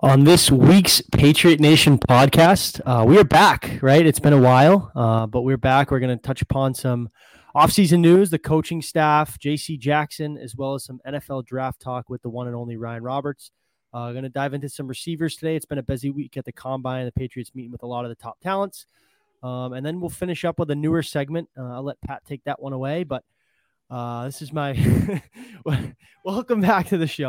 On this week's Patriot Nation podcast, uh, we are back, right? It's been a while, uh, but we're back. We're going to touch upon some offseason news, the coaching staff, JC Jackson, as well as some NFL draft talk with the one and only Ryan Roberts. Uh, going to dive into some receivers today. It's been a busy week at the combine. The Patriots meeting with a lot of the top talents. Um, and then we'll finish up with a newer segment. Uh, I'll let Pat take that one away, but uh, this is my welcome back to the show.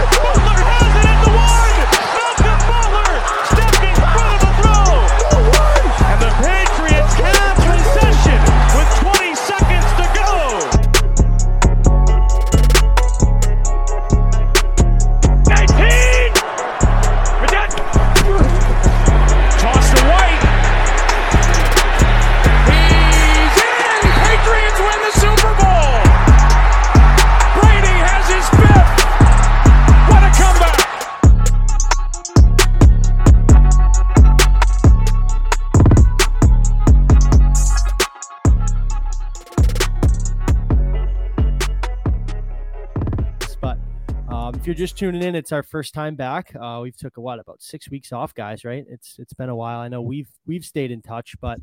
just tuning in, it's our first time back. Uh, we've took a what about six weeks off, guys. Right? It's it's been a while. I know we've we've stayed in touch, but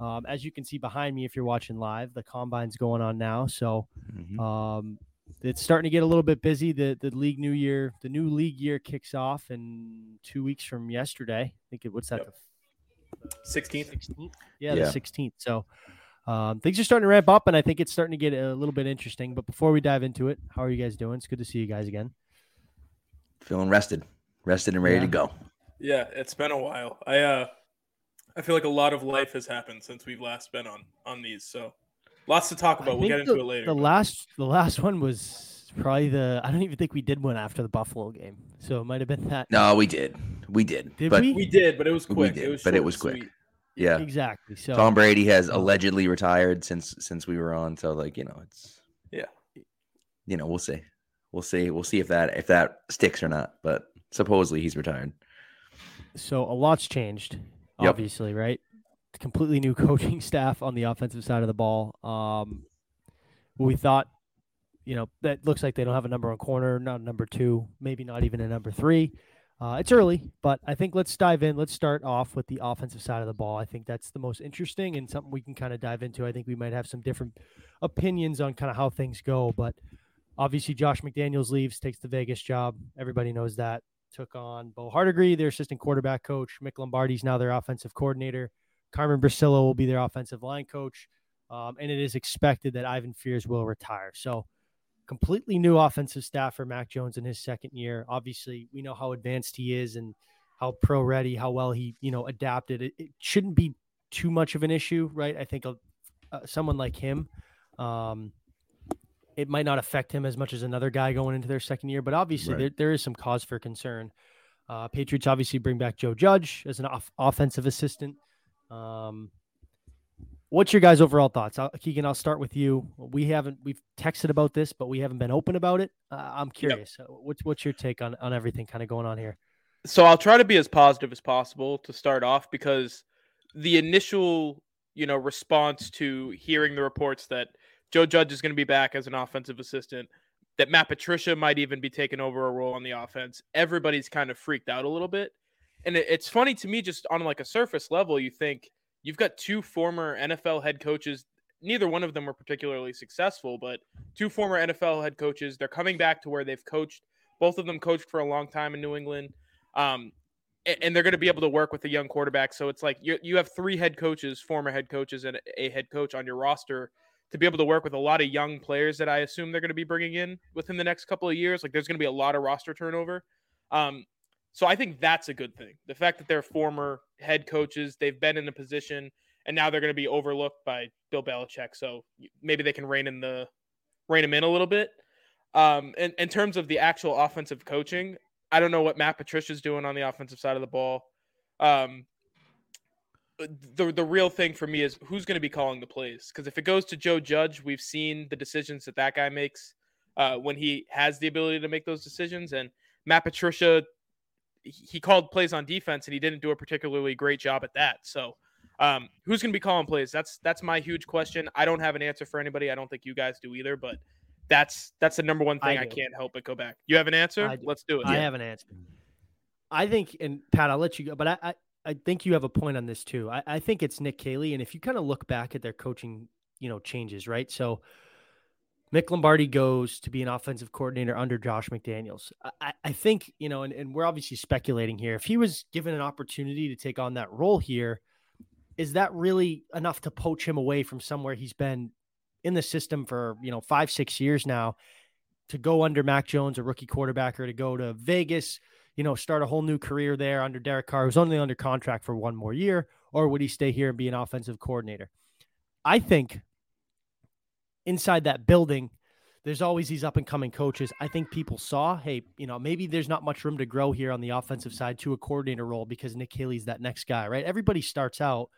um, as you can see behind me, if you're watching live, the combine's going on now. So um, it's starting to get a little bit busy. The the league new year, the new league year kicks off in two weeks from yesterday. I think it what's that? The 16th. 16th? Yeah, Yeah. the 16th. So um, things are starting to ramp up, and I think it's starting to get a little bit interesting. But before we dive into it, how are you guys doing? It's good to see you guys again. Feeling rested, rested and ready Yeah. to go. Yeah, it's been a while. I uh I feel like a lot of life has happened since we've last been on on these. So lots to talk I about. We'll think get into the, it later. The but- last, the last one was probably the. I don't even think we did one after the Buffalo game, so it might have been that. No, we did, we did, Did but we? we did, but it was We quick. did, it was but it was quick. sweet. yeah, Exactly. So Tom Brady has allegedly retired since since we were on. So like you know, it's Yeah. you know, we'll see, we'll see, we'll see if that if that sticks or not. But supposedly he's retired. so a lot's changed, Yep. obviously, right? Completely new coaching staff on the offensive side of the ball. Um, we thought, you know, that looks like they don't have a number one corner, not a number two, maybe not even a number three. Uh, it's early, but I think let's dive in. Let's start off with the offensive side of the ball. I think that's the most interesting and something we can kind of dive into. I think we might have some different opinions on kind of how things go, but obviously Josh McDaniels leaves, takes the Vegas job. Everybody knows that. Took on Bo Hardegree, their assistant quarterback coach. Mick Lombardi's now their offensive coordinator. Carmen Bricillo will be their offensive line coach. Um, and it is expected that Ivan Fears will retire. So completely new offensive staff for Mac Jones in his second year. Obviously, we know how advanced he is and how pro ready, how well he, you know, adapted. It, it shouldn't be too much of an issue, right? I think uh, uh, someone like him, um, it might not affect him as much as another guy going into their second year, but obviously Right. there, there is some cause for concern. Uh, Patriots obviously bring back Joe Judge as an off- offensive assistant. Um, what's your guys' overall thoughts? I'll, Keegan, I'll start with you. We haven't we've texted about this, but we haven't been open about it. Uh, I'm curious. Uh, What's what's your take on on everything kind of going on here? so I'll try to be as positive as possible to start off because the initial, you know, response to hearing the reports that Joe Judge is going to be back as an offensive assistant, that Matt Patricia might even be taking over a role on the offense, everybody's kind of freaked out a little bit. And it- it's funny to me, just on like a surface level, you think you've got two former NFL head coaches. Neither one of them were particularly successful, but two former NFL head coaches. They're coming back to where they've coached. Both of them coached for a long time in New England um, and they're going to be able to work with a young quarterback. So it's like you you have three head coaches, former head coaches, and a head coach on your roster to be able to work with a lot of young players that I assume they're going to be bringing in within the next couple of years. Like there's going to be a lot of roster turnover. Um, so I think that's a good thing. The fact that they're former head coaches, they've been in the position, and now they're going to be overlooked by Bill Belichick. So maybe they can rein in the rein him in a little bit. Um, in, in terms of the actual offensive coaching, I don't know what Matt Patricia's doing on the offensive side of the ball. Um, the the real thing for me is who's going to be calling the plays because if it goes to Joe Judge, we've seen the decisions that that guy makes uh, when he has the ability to make those decisions, and Matt Patricia, he called plays on defense and he didn't do a particularly great job at that. So, um, who's going to be calling plays? That's that's my huge question. I don't have an answer for anybody. I don't think you guys do either. But that's that's the number one thing I, I can't help but go back. You have an answer? Do. Let's do it. I yeah. have an answer. I think, and Pat, I'll let you go, but I, I, I think you have a point on this too. I, I think it's Nick Caley, and if you kind of look back at their coaching, you know, changes, right? So Mick Lombardi goes to be an offensive coordinator under Josh McDaniels. I, I think, you know, and, and we're obviously speculating here. If he was given an opportunity to take on that role here, is that really enough to poach him away from somewhere he's been in the system for, you know, five, six years now to go under Mac Jones, a rookie quarterback, or to go to Vegas, you know, start a whole new career there under Derek Carr, who's only under contract for one more year, or would he stay here and be an offensive coordinator? I think inside that building, there's always these up and coming coaches. I think people saw, hey, you know, maybe there's not much room to grow here on the offensive side to a coordinator role because Nick Caley's that next guy, right? Everybody starts out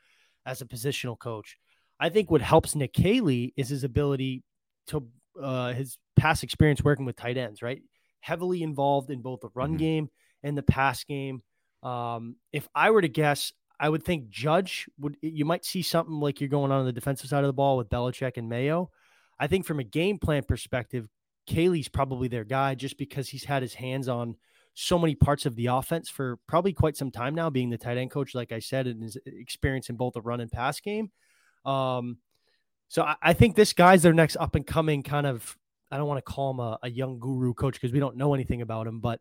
as a positional coach. I think what helps Nick Caley is his ability to uh, his past experience working with tight ends, right? Heavily involved in both the run mm-hmm. game and the pass game. Um, if I were to guess, I would think Judge would. You might see something like you're going on, on the defensive side of the ball with Belichick and Mayo. I think from a game plan perspective, Caley's probably their guy just because he's had his hands on so many parts of the offense for probably quite some time now, being the tight end coach, like I said, and his experience in both the run and pass game. Um, so I, I, think this guy's their next up and coming kind of. I don't want to call him a, a young guru coach because we don't know anything about him, but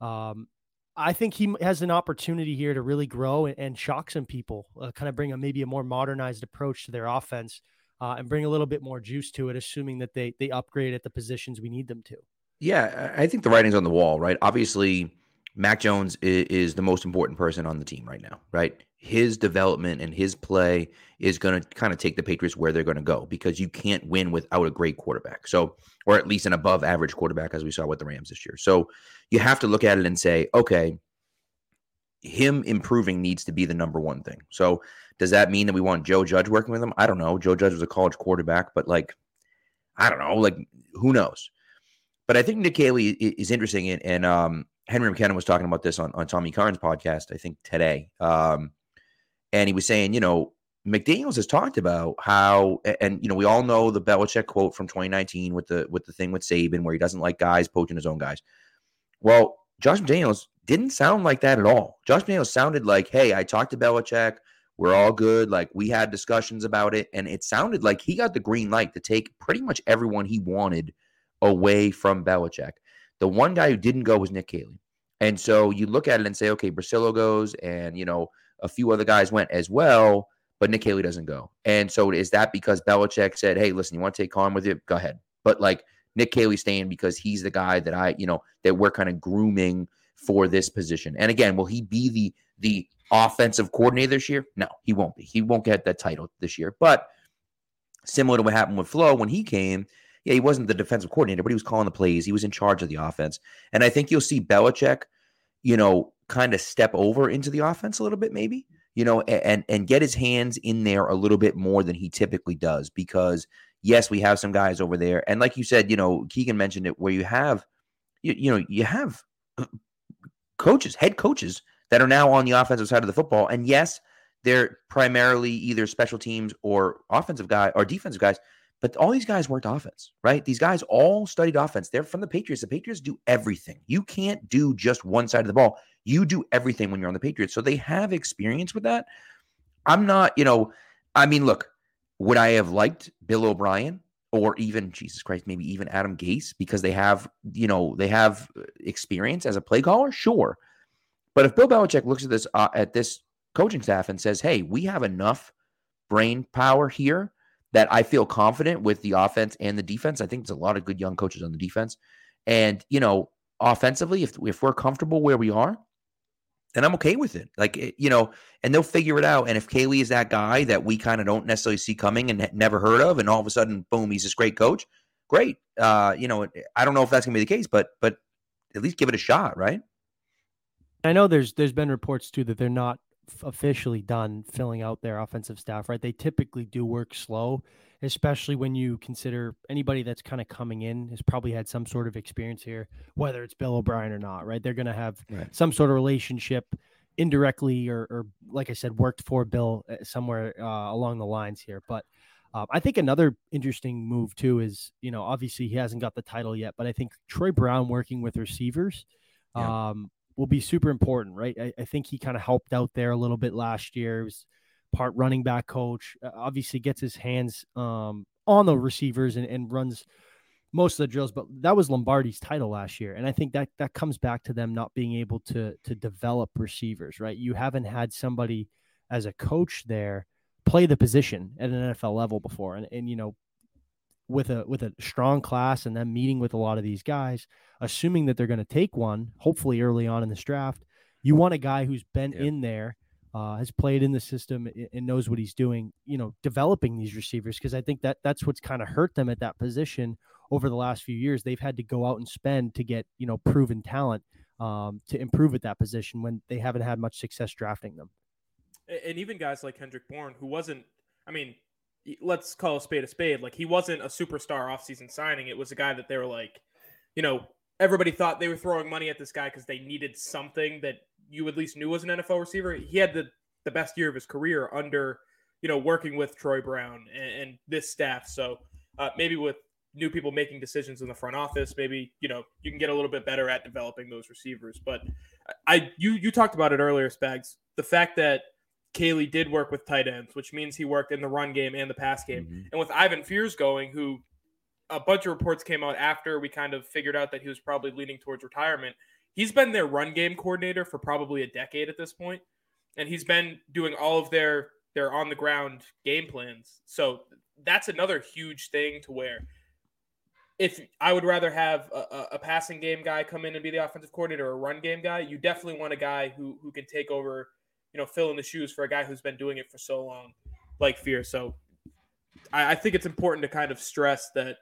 um, I think he has an opportunity here to really grow and, and shock some people, uh, kind of bring a maybe a more modernized approach to their offense uh, and bring a little bit more juice to it, assuming that they they upgrade at the positions we need them to. Yeah, I think the writing's on the wall, right? Obviously, Mac Jones is, is the most important person on the team right now, right? His development and his play is going to kind of take the Patriots where they're going to go because you can't win without a great quarterback. So, or at least an above average quarterback, as we saw with the Rams this year. So, you have to look at it and say, okay, him improving needs to be the number one thing. So, does that mean that we want Joe Judge working with him? I don't know. Joe Judge was a college quarterback, but like, I don't know. Like, who knows? But I think Nick Caley is interesting. And, and um, Henry McKenna was talking about this on, on Tommy Karn's podcast, I think today. Um, and he was saying, you know, McDaniels has talked about how, and you know, we all know the Belichick quote from 2019 with the with the thing with Saban where he doesn't like guys poaching his own guys. Well, Josh McDaniels didn't sound like that at all. Josh McDaniels sounded like, hey, I talked to Belichick. We're all good. Like we had discussions about it, and it sounded like he got the green light to take pretty much everyone he wanted away from Belichick. The one guy who didn't go was Nick Caley. And so you look at it and say, okay, Bricillo goes, and you know, a few other guys went as well, but Nick Caley doesn't go. And so is that because Belichick said, Hey, listen, you want to take Karn with you? Go ahead. But like Nick Caley staying because he's the guy that I, you know, that we're kind of grooming for this position. And again, will he be the the offensive coordinator this year? No, he won't be. He won't get that title this year. But similar to what happened with Flo when he came, yeah, he wasn't the defensive coordinator, but he was calling the plays. He was in charge of the offense. And I think you'll see Belichick, you know, kind of step over into the offense a little bit, maybe, you know, and and get his hands in there a little bit more than he typically does. Because yes, we have some guys over there. And like you said, you know, Keegan mentioned it where you have you, you know, you have coaches, head coaches that are now on the offensive side of the football. And yes, they're primarily either special teams or offensive guy or defensive guys, but all these guys worked offense, right? These guys all studied offense. They're from the Patriots. The Patriots do everything. You can't do just one side of the ball. You do everything when you're on the Patriots. So they have experience with that. I'm not, you know, I mean, look, would I have liked Bill O'Brien or even Jesus Christ, maybe even Adam Gase because they have, you know, they have experience as a play caller? Sure. But if Bill Belichick looks at this uh, at this coaching staff and says, "Hey, we have enough brain power here that I feel confident with the offense and the defense," I think there's a lot of good young coaches on the defense, and you know, offensively, if if we're comfortable where we are, then I'm okay with it. Like eh, you know, and they'll figure it out. And if Caley is that guy that we kind of don't necessarily see coming and never heard of, and all of a sudden, boom, he's this great coach. Great. Uh, you know, I don't know if that's gonna be the case, but but at least give it a shot, right? I know there's there's been reports too that they're not officially done filling out their offensive staff, right? They typically do work slow, especially when you consider anybody that's kind of coming in has probably had some sort of experience here, whether it's Bill O'Brien or not, right? They're going to have right. some sort of relationship indirectly or, or, like I said, worked for Bill uh, somewhere uh, along the lines here. But um, I think another interesting move too is, you know, obviously he hasn't got the title yet, but I think Troy Brown working with receivers yeah. um, will be super important, right? I, I think he kind of helped out there a little bit last year. He was part running back coach. Uh, obviously, gets his hands um, on the receivers and, and runs most of the drills. But that was Lombardi's title last year, and I think that that comes back to them not being able to to develop receivers. Right? You haven't had somebody as a coach there play the position at an NFL level before, and and you know with a with a strong class and then meeting with a lot of these guys, assuming that they're going to take one, hopefully early on in this draft, you want a guy who's been yeah. in there, uh, has played in the system and knows what he's doing. You know, developing these receivers because I think that that's what's kind of hurt them at that position over the last few years. They've had to go out and spend to get you know proven talent um, to improve at that position when they haven't had much success drafting them. And even guys like Kendrick Bourne, who wasn't, I mean, let's call a spade a spade. Like he wasn't a superstar offseason signing. It was a guy that they were like, you know, everybody thought they were throwing money at this guy because they needed something that you at least knew was an NFL receiver. He had the the best year of his career under, you know, working with Troy Brown and, and this staff. So uh, maybe with new people making decisions in the front office, maybe you know you can get a little bit better at developing those receivers. But I you you talked about it earlier, Spags. The fact that Caley did work with tight ends, which means he worked in the run game and the pass game. Mm-hmm. And with Ivan Fears going, who a bunch of reports came out after we kind of figured out that he was probably leaning towards retirement. He's been their run game coordinator for probably a decade at this point, and he's been doing all of their their on the ground game plans. So that's another huge thing to where if I would rather have a, a, passing game guy come in and be the offensive coordinator or a run game guy, you definitely want a guy who who can take over you know, fill in the shoes for a guy who's been doing it for so long, like Fear. So I, I think it's important to kind of stress that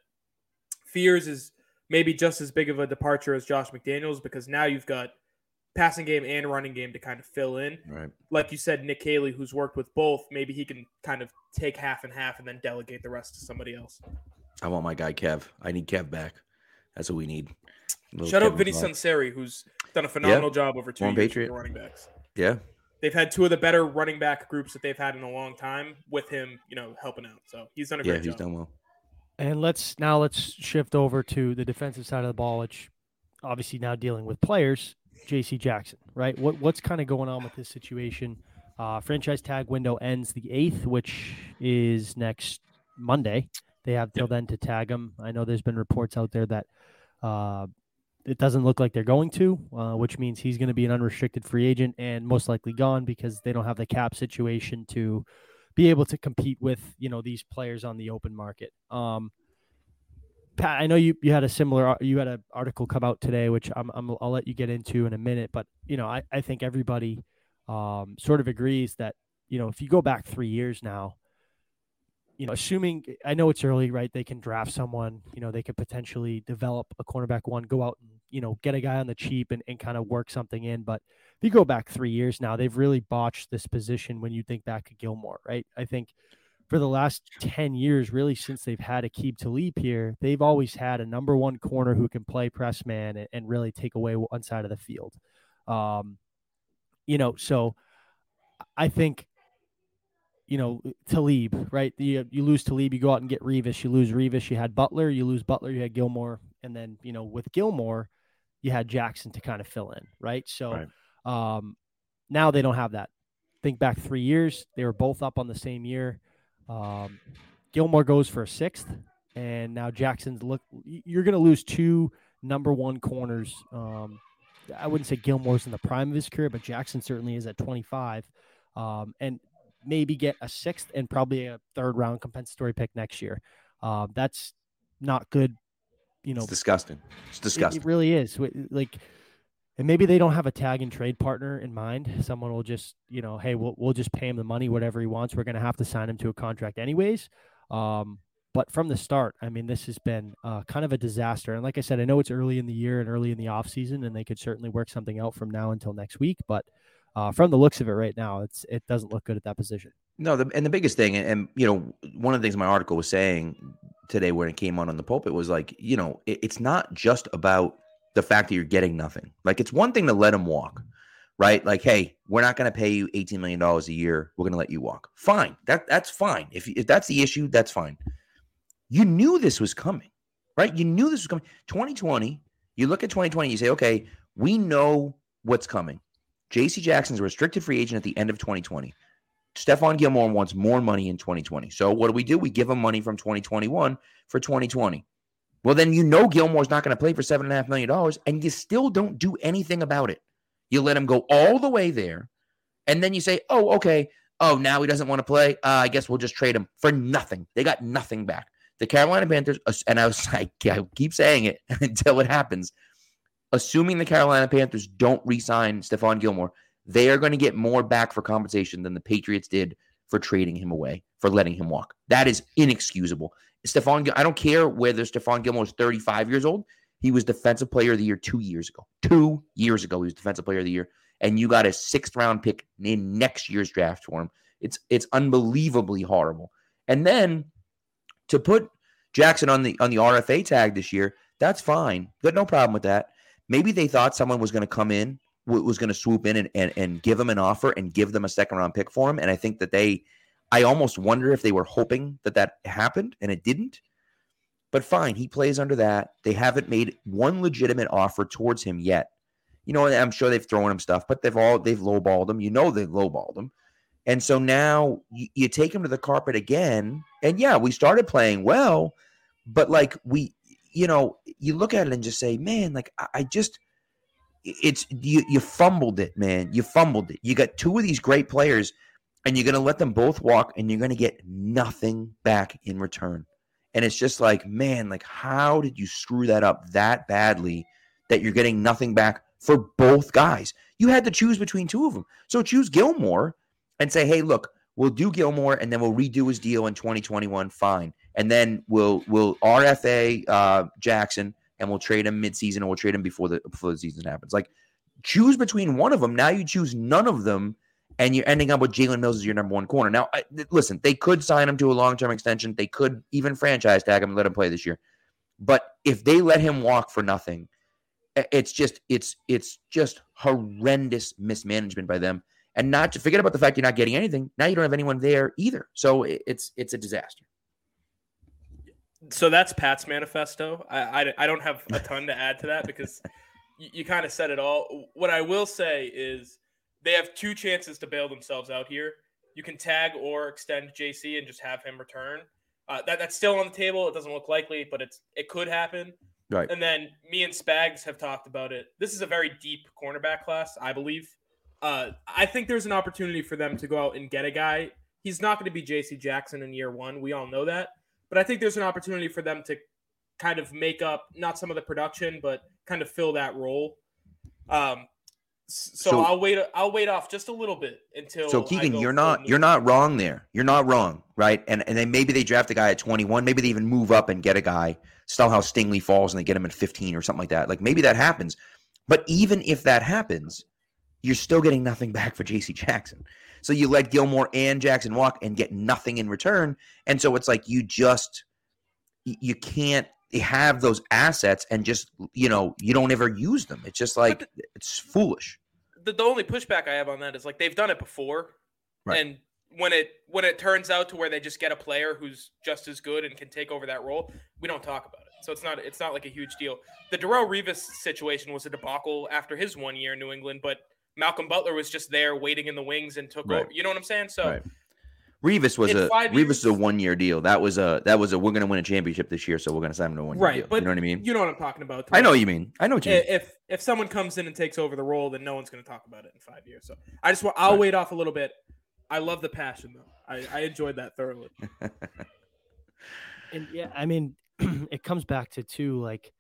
Fears is maybe just as big of a departure as Josh McDaniels because now you've got passing game and running game to kind of fill in. Right. Like you said, Nick Caley, who's worked with both, maybe he can kind of take half and half and then delegate the rest to somebody else. I want my guy Kev. I need Kev back. That's what we need. Shout out Vinny Sunseri, who's done a phenomenal yep. job over two One years Patriot. running backs. Yeah, they've had two of the better running back groups that they've had in a long time with him, you know, helping out. So he's done a great yeah, he's job. done well. And let's now let's shift over to the defensive side of the ball, which obviously now dealing with players. J.C. Jackson, right? What what's kind of going on with this situation? Uh, franchise tag window ends the eighth, which is next Monday. They have till yep. then to tag him. I know there's been reports out there that uh, it doesn't look like they're going to, uh, which means he's going to be an unrestricted free agent and most likely gone because they don't have the cap situation to be able to compete with you know these players on the open market. Um, Pat, I know you, you had a similar you had an article come out today, which I'm, i will let you get into in a minute. But you know, I, I think everybody um, sort of agrees that you know if you go back three years now, you know, assuming I know it's early, right? They can draft someone, you know, they could potentially develop a cornerback one, go out and, you know, get a guy on the cheap and, and kind of work something in. But if you go back three years now, they've really botched this position when you think back to Gilmore, right? I think for the last 10 years, really since they've had Aqib Talib here, they've always had a number one corner who can play press man and, and really take away one side of the field. Um, you know, so I think you know, Talib, right? You, you lose Talib, you go out and get Revis. You lose Revis, you had Butler. You lose Butler, you had Gilmore. And then, you know, with Gilmore, you had Jackson to kind of fill in, right? So right. Um, now they don't have that. Think back three years, they were both up on the same year. Um, Gilmore goes for a sixth, and now Jackson's look. You're going to lose two number one corners. Um, I wouldn't say Gilmore's in the prime of his career, but Jackson certainly is at 25. Um, and maybe get a sixth and probably a third round compensatory pick next year. Uh, that's not good. You know, it's disgusting. It's disgusting. It, it, really is. Like, and maybe they don't have a tag and trade partner in mind. Someone will just, you know, hey, we'll we'll just pay him the money, whatever he wants. We're going to have to sign him to a contract anyways. Um, but from the start, I mean, this has been uh, kind of a disaster. And like I said, I know it's early in the year and early in the off season, and they could certainly work something out from now until next week. But uh, from the looks of it right now, it's it doesn't look good at that position. No, the, and the biggest thing, and, and, you know, one of the things my article was saying today when it came on on the pulpit was like, you know, it, it's not just about the fact that you're getting nothing. Like, it's one thing to let him walk, right? Like, hey, we're not going to pay you eighteen million dollars a year. We're going to let you walk. Fine, that that's fine. If if that's the issue, that's fine. You knew this was coming, right? You knew this was coming. 2020. You look at 2020. You say, okay, we know what's coming. J.C. Jackson's a restricted free agent at the end of 2020. Stephon Gilmore wants more money in 2020. So what do we do? We give him money from 2021 for 2020. Well, then you know Gilmore's not going to play for seven and a half million dollars, and you still don't do anything about it. You let him go all the way there, and then you say, "Oh, okay. Oh, now he doesn't want to play. Uh, I guess we'll just trade him for nothing." They got nothing back. The Carolina Panthers, and I was I, I keep saying it until it happens. Assuming the Carolina Panthers don't re-sign Stephon Gilmore, they are going to get more back for compensation than the Patriots did for trading him away, for letting him walk. That is inexcusable. Stephon, I don't care whether Stephon Gilmore is 35 years old. He was defensive player of the year two years ago. Two years ago, he was defensive player of the year. And you got a sixth round pick in next year's draft for him. It's it's unbelievably horrible. And then to put Jackson on the on the RFA tag this year, that's fine. Got no problem with that. Maybe they thought someone was going to come in was going to swoop in and, and, and give them an offer and give them a second round pick for him. And I think that they, I almost wonder if they were hoping that that happened and it didn't. But fine, he plays under that. They haven't made one legitimate offer towards him yet. You know, I'm sure they've thrown him stuff, but they've all they've lowballed him. You know, they've lowballed him. And so now you, you take him to the carpet again. And yeah, we started playing well, but like we, you know, you look at it and just say, man, like I, I just it's you you fumbled it, man. You fumbled it. You got two of these great players, and you're gonna let them both walk, and you're gonna get nothing back in return. And it's just like, man, like how did you screw that up that badly that you're getting nothing back for both guys? You had to choose between two of them. So choose Gilmore and say, hey, look, we'll do Gilmore, and then we'll redo his deal in 2021. Fine, and then we'll we'll RFA uh, Jackson and we'll trade him midseason or we'll trade him before the before the season happens. Like choose between one of them. Now you choose none of them, and you're ending up with Jalen Mills as your number one corner. Now, I, listen, they could sign him to a long term extension. They could even franchise tag him and let him play this year. But if they let him walk for nothing, it's just it's it's just horrendous mismanagement by them. And not to forget about the fact you're not getting anything. Now you don't have anyone there either. So it's it's a disaster so that's Pat's manifesto. I, I, I, don't have a ton to add to that because you, you kind of said it all. What I will say is they have two chances to bail themselves out here. You can tag or extend JC and just have him return. Uh, that that's still on the table. It doesn't look likely, but it's it could happen. Right. And then me and Spags have talked about it. This is a very deep cornerback class, I believe. Uh, I think there's an opportunity for them to go out and get a guy. He's not going to be JC Jackson in year one. We all know that but I think there's an opportunity for them to kind of make up not some of the production, but kind of fill that role. Um, so, so I'll wait. I'll wait off just a little bit until. So Keegan, you're not you're not wrong there. You're not wrong, right? And and then maybe they draft a guy at 21. Maybe they even move up and get a guy. Somehow Stingley falls and they get him at 15 or something like that. Like maybe that happens. But even if that happens, you're still getting nothing back for J.C. Jackson. So you let Gilmore and Jackson walk and get nothing in return. And so it's like you just you can't have those assets and just you know you don't ever use them. It's just like the, it's foolish. The, the only pushback I have on that is like they've done it before, right. and when it when it turns out to where they just get a player who's just as good and can take over that role, we don't talk about it. So it's not it's not like a huge deal. The Darrelle Revis situation was a debacle after his one year in New England, but Malcolm Butler was just there waiting in the wings and took right. over. You know what I'm saying? So right. Revis was a Revis years, is a one year deal. That was a that was a we're going to win a championship this year, so we're going to sign him to one year right, deal. But you know what I mean? You know what I'm talking about. I know what you mean. I know what you mean. If if someone comes in and takes over the role, then no one's going to talk about it in five years. So I just want I'll right. wait off a little bit. I love the passion though. I, I enjoyed that thoroughly. and yeah, I mean, it comes back to two like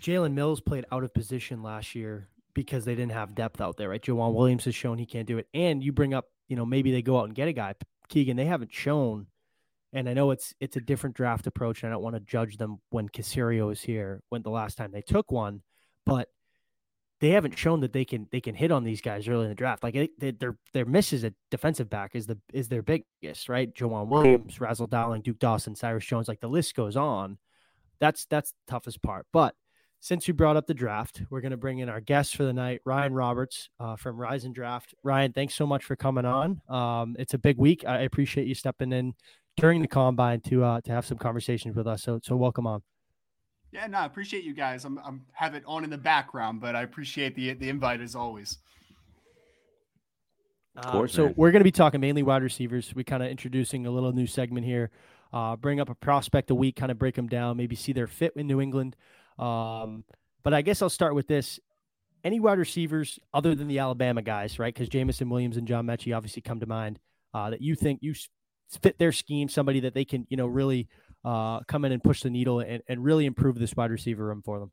Jalen Mills played out of position last year because they didn't have depth out there, right? Joejuan Williams has shown he can't do it. And you bring up, you know, maybe they go out and get a guy. Keegan, they haven't shown. And I know it's it's a different draft approach, and I don't want to judge them when Caserio is here, when the last time they took one, but they haven't shown that they can they can hit on these guys early in the draft. Like they, their their misses at defensive back is the is their biggest, right? Joejuan Williams, Ras-I Dowling, Duke Dawson, Cyrus Jones, like the list goes on. That's that's the toughest part. But since you brought up the draft, we're going to bring in our guest for the night, Ryan Roberts uh, from Rise and Draft. Ryan, thanks so much for coming on. Um, it's a big week. I appreciate you stepping in during the combine to uh, to have some conversations with us. So so welcome on. Yeah, no, I appreciate you guys. I'm I'm have it on in the background, but I appreciate the the invite as always. Of uh, course. Uh, so man. we're going to be talking mainly wide receivers. We kind of introducing a little new segment here. Uh, bring up a prospect a week, kind of break them down, maybe see their fit in New England. Um, but I guess I'll start with this. Any wide receivers other than the Alabama guys, right? Because Jameson Williams and John Metchie obviously come to mind uh, that you think you fit their scheme, somebody that they can, you know, really uh, come in and push the needle and, and really improve this wide receiver room for them.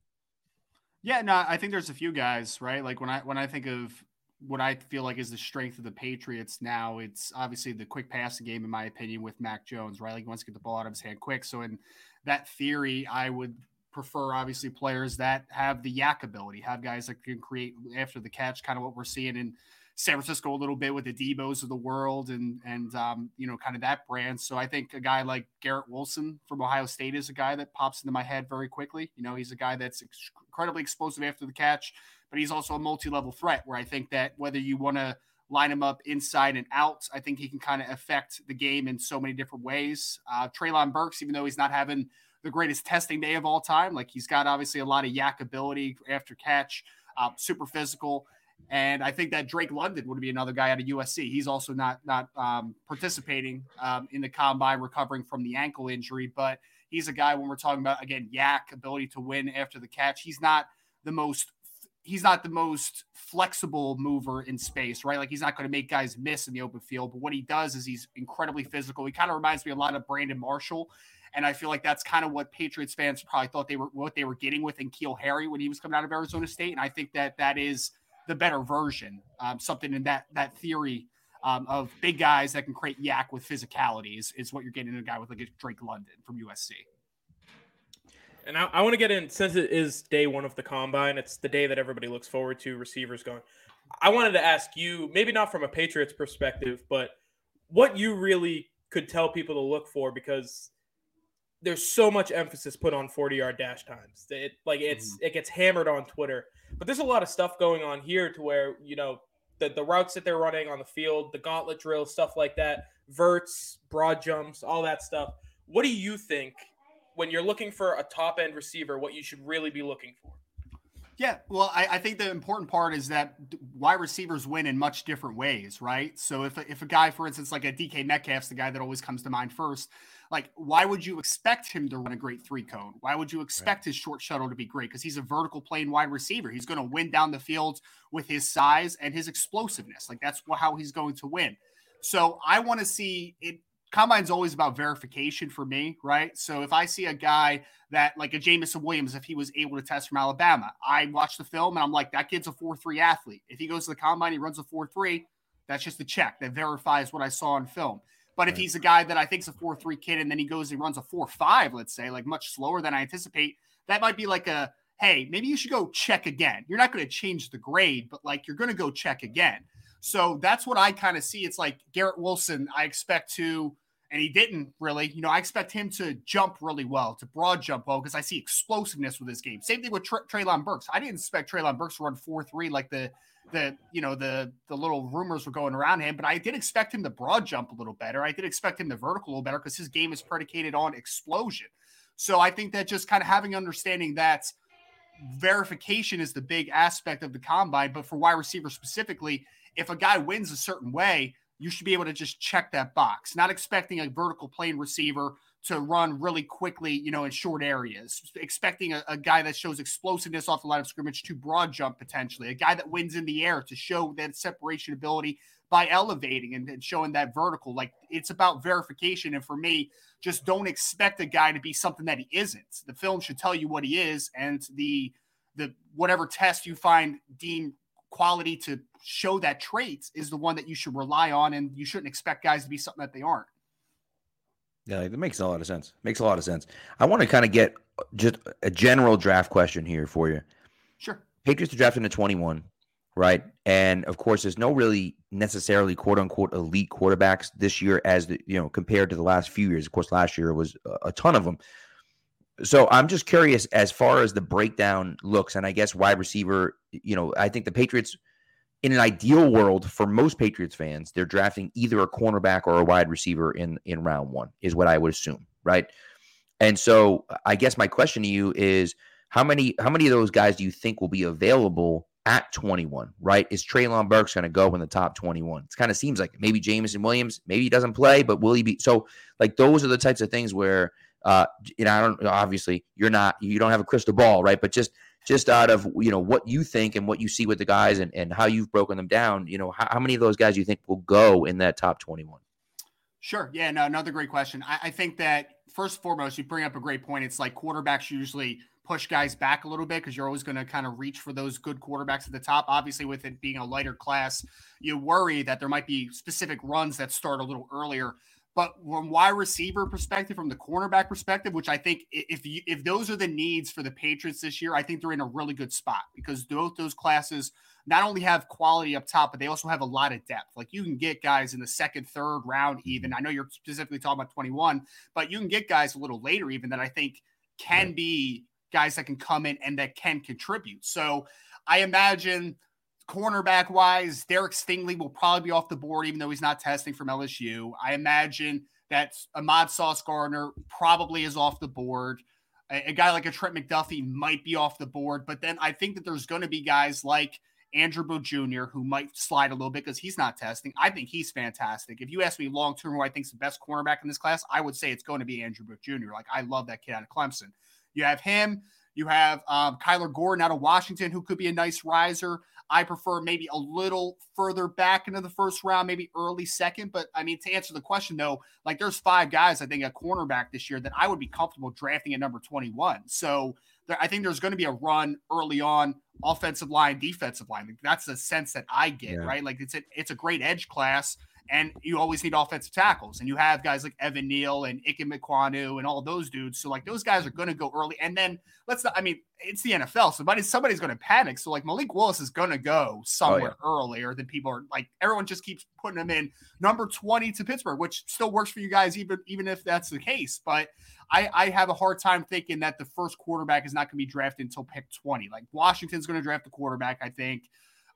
Yeah, no, I think there's a few guys, right? Like when I when I think of what I feel like is the strength of the Patriots now, it's obviously the quick passing game, in my opinion, with Mac Jones, right? Like he wants to get the ball out of his hand quick. So in that theory, I would prefer obviously players that have the YAC ability, have guys that can create after the catch, kind of what we're seeing in San Francisco a little bit with the Deebos of the world and and um, you know kind of that brand. So I think a guy like Garrett Wilson from Ohio State is a guy that pops into my head very quickly. You know, he's a guy that's incredibly explosive after the catch, but he's also a multi-level threat. Where I think that whether you want to line him up inside and out, I think he can kind of affect the game in so many different ways. Uh, Treylon Burks, even though he's not having the greatest testing day of all time, like he's got obviously a lot of YAC ability after catch, uh, super physical. And I think that Drake London would be another guy out of USC. He's also not not um, participating um, in the combine, recovering from the ankle injury, but he's a guy when we're talking about again YAC ability to win after the catch. He's not the most he's not the most flexible mover in space, right? Like he's not going to make guys miss in the open field, but what he does is he's incredibly physical. He kind of reminds me a lot of Brandon Marshall. And I feel like that's kind of what Patriots fans probably thought they were what they were getting with N'Keal Harry when he was coming out of Arizona State. And I think that that is the better version. Um, something in that that theory um, of big guys that can create YAC with physicality is, is what you're getting in a guy with like a Drake London from USC. And I, I want to get in since it is day one of the combine. It's the day that everybody looks forward to. Receivers going. I wanted to ask you, maybe not from a Patriots perspective, but what you really could tell people to look for because there's so much emphasis put on 40 yard dash times. It like it's mm-hmm. it gets hammered on Twitter. But there's a lot of stuff going on here to where, you know, the, the routes that they're running on the field, the gauntlet drills, stuff like that, verts, broad jumps, all that stuff. What do you think when you're looking for a top end receiver, what you should really be looking for? Yeah, well, I, I, think the important part is that wide receivers win in much different ways, right? So if a, if a guy, for instance, like a DK Metcalf's the guy that always comes to mind first, like why would you expect him to run a great three cone? Why would you expect right. his short shuttle to be great? Because he's a vertical playing wide receiver. He's going to win down the field with his size and his explosiveness. Like that's how he's going to win. So I want to see it combine's always about verification for me, right? So if I see a guy that like a Jameson Williams, if he was able to test from Alabama, I watch the film and I'm like, that kid's a 4 3 athlete. If he goes to the combine, he runs a 4 3, that's just a check that verifies what I saw on film. But if he's a guy that I think is a 4 3 kid and then he goes and runs a 4 5, let's say, like much slower than I anticipate, that might be like a, hey, maybe you should go check again. You're not going to change the grade, but like you're going to go check again. So that's what I kind of see. It's like Garrett Wilson, I expect to and he didn't really. You know, I expect him to jump really well, to broad jump well, because I see explosiveness with this game. Same thing with Tr- Treylon Burks. I didn't expect Treylon Burks to run four three like the the you know the the little rumors were going around him, but I did expect him to broad jump a little better. I did expect him to vertical a little better because his game is predicated on explosion. So I think that just kind of having understanding that verification is the big aspect of the combine, but for wide receiver specifically, if a guy wins a certain way you should be able to just check that box, not expecting a vertical plane receiver to run really quickly, you know, in short areas, expecting a, a, guy that shows explosiveness off the line of scrimmage to broad jump potentially, a guy that wins in the air to show that separation ability by elevating and, and showing that vertical. Like it's about verification. And for me, just don't expect a guy to be something that he isn't. The film should tell you what he is, and the the whatever test you find deemed quality to show that traits is the one that you should rely on, and you shouldn't expect guys to be something that they aren't. Yeah, that makes a lot of sense. Makes a lot of sense. I want to kind of get just a general draft question here for you. Sure. Patriots are drafting at 21, right? And of course, there's no really necessarily quote unquote elite quarterbacks this year as the you know compared to the last few years. Of course, last year was a ton of them. So I'm just curious as far as the breakdown looks, and I guess wide receiver. You know, I think the Patriots, in an ideal world for most Patriots fans, they're drafting either a cornerback or a wide receiver in in round one, is what I would assume, right? And so I guess my question to you is how many how many of those guys do you think will be available at 21, right? Is Treylon Burks going to go in the top 21? It kind of seems like maybe Jameson Williams, maybe he doesn't play, but will he be? So, like, those are the types of things where, uh, you know, I don't, obviously you're not, you don't have a crystal ball, right? But just, just out of, you know, what you think and what you see with the guys and, and how you've broken them down, you know, how, how many of those guys you think will go in that top 21? Sure. Yeah, no, another great question. I, I think that first and foremost, you bring up a great point. It's like quarterbacks usually push guys back a little bit because you're always going to kind of reach for those good quarterbacks at the top. Obviously, with it being a lighter class, you worry that there might be specific runs that start a little earlier. But from wide receiver perspective, from the cornerback perspective, which I think if you, if those are the needs for the Patriots this year, I think they're in a really good spot because both those classes not only have quality up top, but they also have a lot of depth. Like you can get guys in the second, third round, mm-hmm. even. I know you're specifically talking about 21, but you can get guys a little later, even that I think can be guys that can come in and that can contribute. So I imagine cornerback wise, Derek Stingley will probably be off the board, even though he's not testing from LSU. I imagine that Ahmad Sauce Gardner probably is off the board. A, a guy like a Trent McDuffie might be off the board, but then I think that there's going to be guys like Andrew Booth Jr., who might slide a little bit because he's not testing. I think he's fantastic. If you ask me long term who I think is the best cornerback in this class, I would say it's going to be Andrew Booth Jr. Like, I love that kid out of Clemson. You have him. You have um, Kyler Gordon out of Washington, who could be a nice riser. I prefer maybe a little further back into the first round, maybe early second. But I mean, to answer the question though, like there's five guys I think a cornerback this year that I would be comfortable drafting at number 21. So there, I think there's going to be a run early on, offensive line, defensive line. That's the sense that I get, yeah. right? Like it's a, it's a great edge class and you always need offensive tackles. And you have guys like Evan Neal and Ikem Ekwonu and all those dudes. So like those guys are going to go early. And then let's not, I mean, it's the NFL. Somebody, somebody's going to panic. So like Malik Willis is going to go somewhere oh, yeah. earlier than people are like, everyone just keeps putting him in number 20 to Pittsburgh, which still works for you guys, even, even if that's the case. But I, I have a hard time thinking that the first quarterback is not going to be drafted until pick 20. Like Washington's going to draft the quarterback, I think.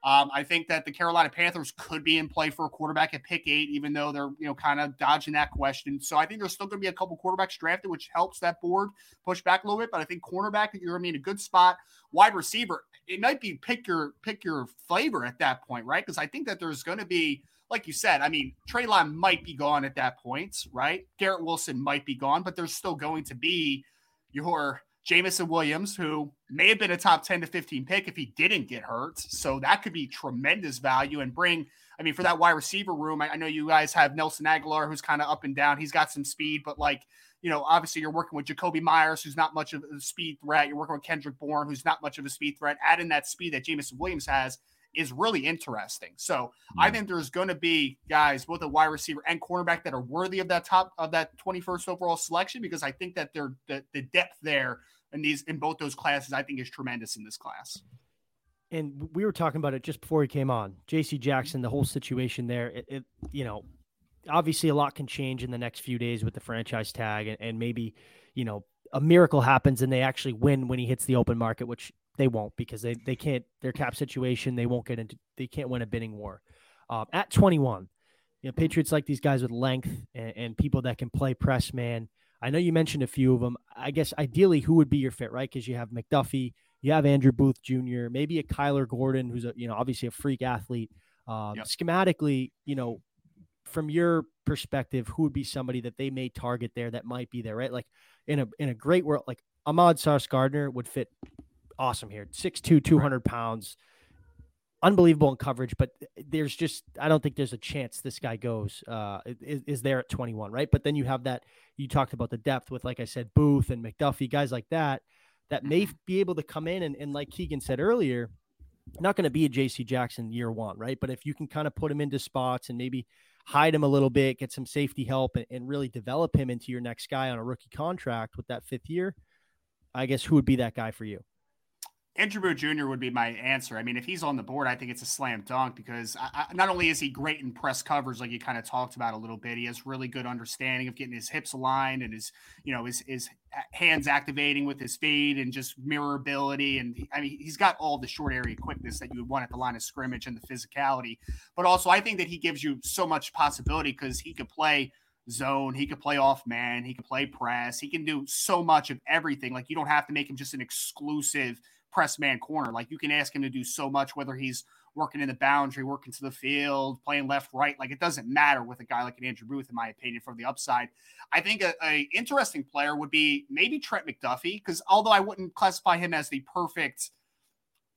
Um, I think that the Carolina Panthers could be in play for a quarterback at pick eight, even though they're you know kind of dodging that question. So I think there's still going to be a couple quarterbacks drafted, which helps that board push back a little bit. But I think cornerback, you're going to be in a good spot. Wide receiver, it might be pick your pick your flavor at that point, right? Because I think that there's going to be like you said, I mean, Treylon might be gone at that point, right? Garrett Wilson might be gone, but there's still going to be your Jameson Williams, who may have been a top 10 to 15 pick if he didn't get hurt. So that could be tremendous value and bring, I mean, for that wide receiver room, I, I know you guys have Nelson Agholor, who's kind of up and down. He's got some speed, but like, you know, obviously you're working with Jakobi Meyers, who's not much of a speed threat. You're working with Kendrick Bourne, who's not much of a speed threat. Adding that speed that Jameson Williams has is really interesting. So mm-hmm. I think there's going to be guys, both a wide receiver and cornerback, that are worthy of that top of that 21st overall selection because I think that they're the, the depth there in these in both those classes, I think is tremendous in this class. And we were talking about it just before he came on. J.C. Jackson, the whole situation there. It, it, you know, obviously a lot can change in the next few days with the franchise tag, and, and maybe, you know, a miracle happens and they actually win when he hits the open market, which they won't because they they can't their cap situation. They won't get into. They can't win a bidding war. Um, at 21, you know, Patriots like these guys with length and, and people that can play press man I know you mentioned a few of them. I guess ideally, who would be your fit, right? Because you have McDuffie, you have Andrew Booth Jr., maybe a Kyler Gordon, who's a you know obviously a freak athlete. Um, yep. Schematically, you know, from your perspective, who would be somebody that they may target there that might be there, right? Like in a in a great world, like Ahmad Sauce Gardner would fit awesome here. 6'2", 200 pounds unbelievable in coverage, but there's just I don't think there's a chance this guy goes uh, is, is, there at 21, right? But then you have that you talked about the depth with like I said Booth and McDuffie, guys like that that may mm-hmm. be able to come in and, and like Keegan said earlier, not going to be a JC Jackson year one, right? But if you can kind of put him into spots and maybe hide him a little bit, get some safety help, and, and really develop him into your next guy on a rookie contract with that fifth year, I guess who would be that guy for you? Andrew Jr. would be my answer. I mean, if he's on the board, I think it's a slam dunk because I, I, not only is he great in press coverage, like you kind of talked about a little bit, he has really good understanding of getting his hips aligned and his, you know, his his uh, hands activating with his feet and just mirror ability. And I mean, he's got all the short area quickness that you would want at the line of scrimmage and the physicality. But also, I think that he gives you so much possibility because he could play zone. He could play off man. He can play press. He can do so much of everything. Like you don't have to make him just an exclusive press man corner. Like you can ask him to do so much, whether he's working in the boundary, working to the field, playing left, right. Like it doesn't matter with a guy like an Andrew Booth, in my opinion, from the upside. I think a, a interesting player would be maybe Trent McDuffie, because although I wouldn't classify him as the perfect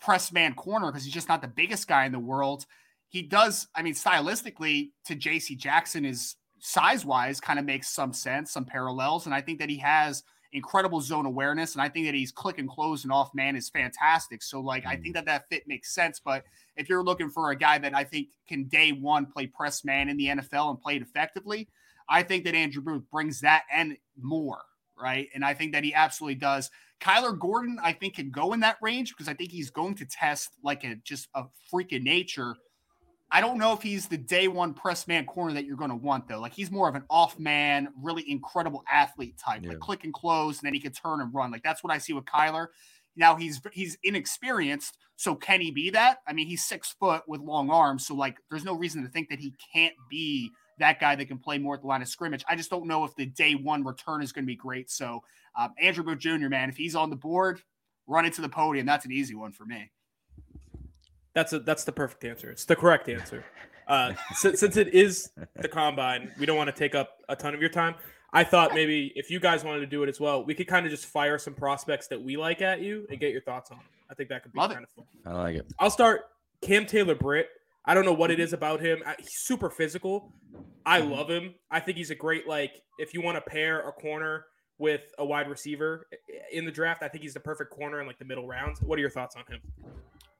press man corner, because he's just not the biggest guy in the world. He does, I mean, stylistically to JC Jackson is size wise kind of makes some sense, some parallels. And I think that he has incredible zone awareness. And I think that he's click and close and off man is fantastic. So, like, I think mm. that that fit makes sense. But if you're looking for a guy that I think can day one play press man in the NFL and play it effectively, I think that Andrew Booth brings that and more. Right. And I think that he absolutely does. Kyler Gordon, I think, can go in that range because I think he's going to test like a just a freak of nature I don't know if he's the day one press man corner that you're going to want though. Like he's more of an off man, really incredible athlete type, yeah. like click and close, and then he can turn and run. Like that's what I see with Kyler. Now he's he's inexperienced, so can he be that? I mean, he's six foot with long arms, so like there's no reason to think that he can't be that guy that can play more at the line of scrimmage. I just don't know if the day one return is going to be great. So um, Andrew Booth Jr. Man, if he's on the board, run into the podium. That's an easy one for me. That's a that's the perfect answer. It's the correct answer. Uh, since, since it is the combine, we don't want to take up a ton of your time. I thought maybe if you guys wanted to do it as well, we could kind of just fire some prospects that we like at you and get your thoughts on. Them. I think that could be Love kind it. of fun. I like it. I'll start Cam Taylor Britt. I don't know what it is about him. He's super physical. I mm-hmm. love him. I think he's a great like if you want to pair a corner with a wide receiver in the draft, I think he's the perfect corner in like the middle rounds. What are your thoughts on him?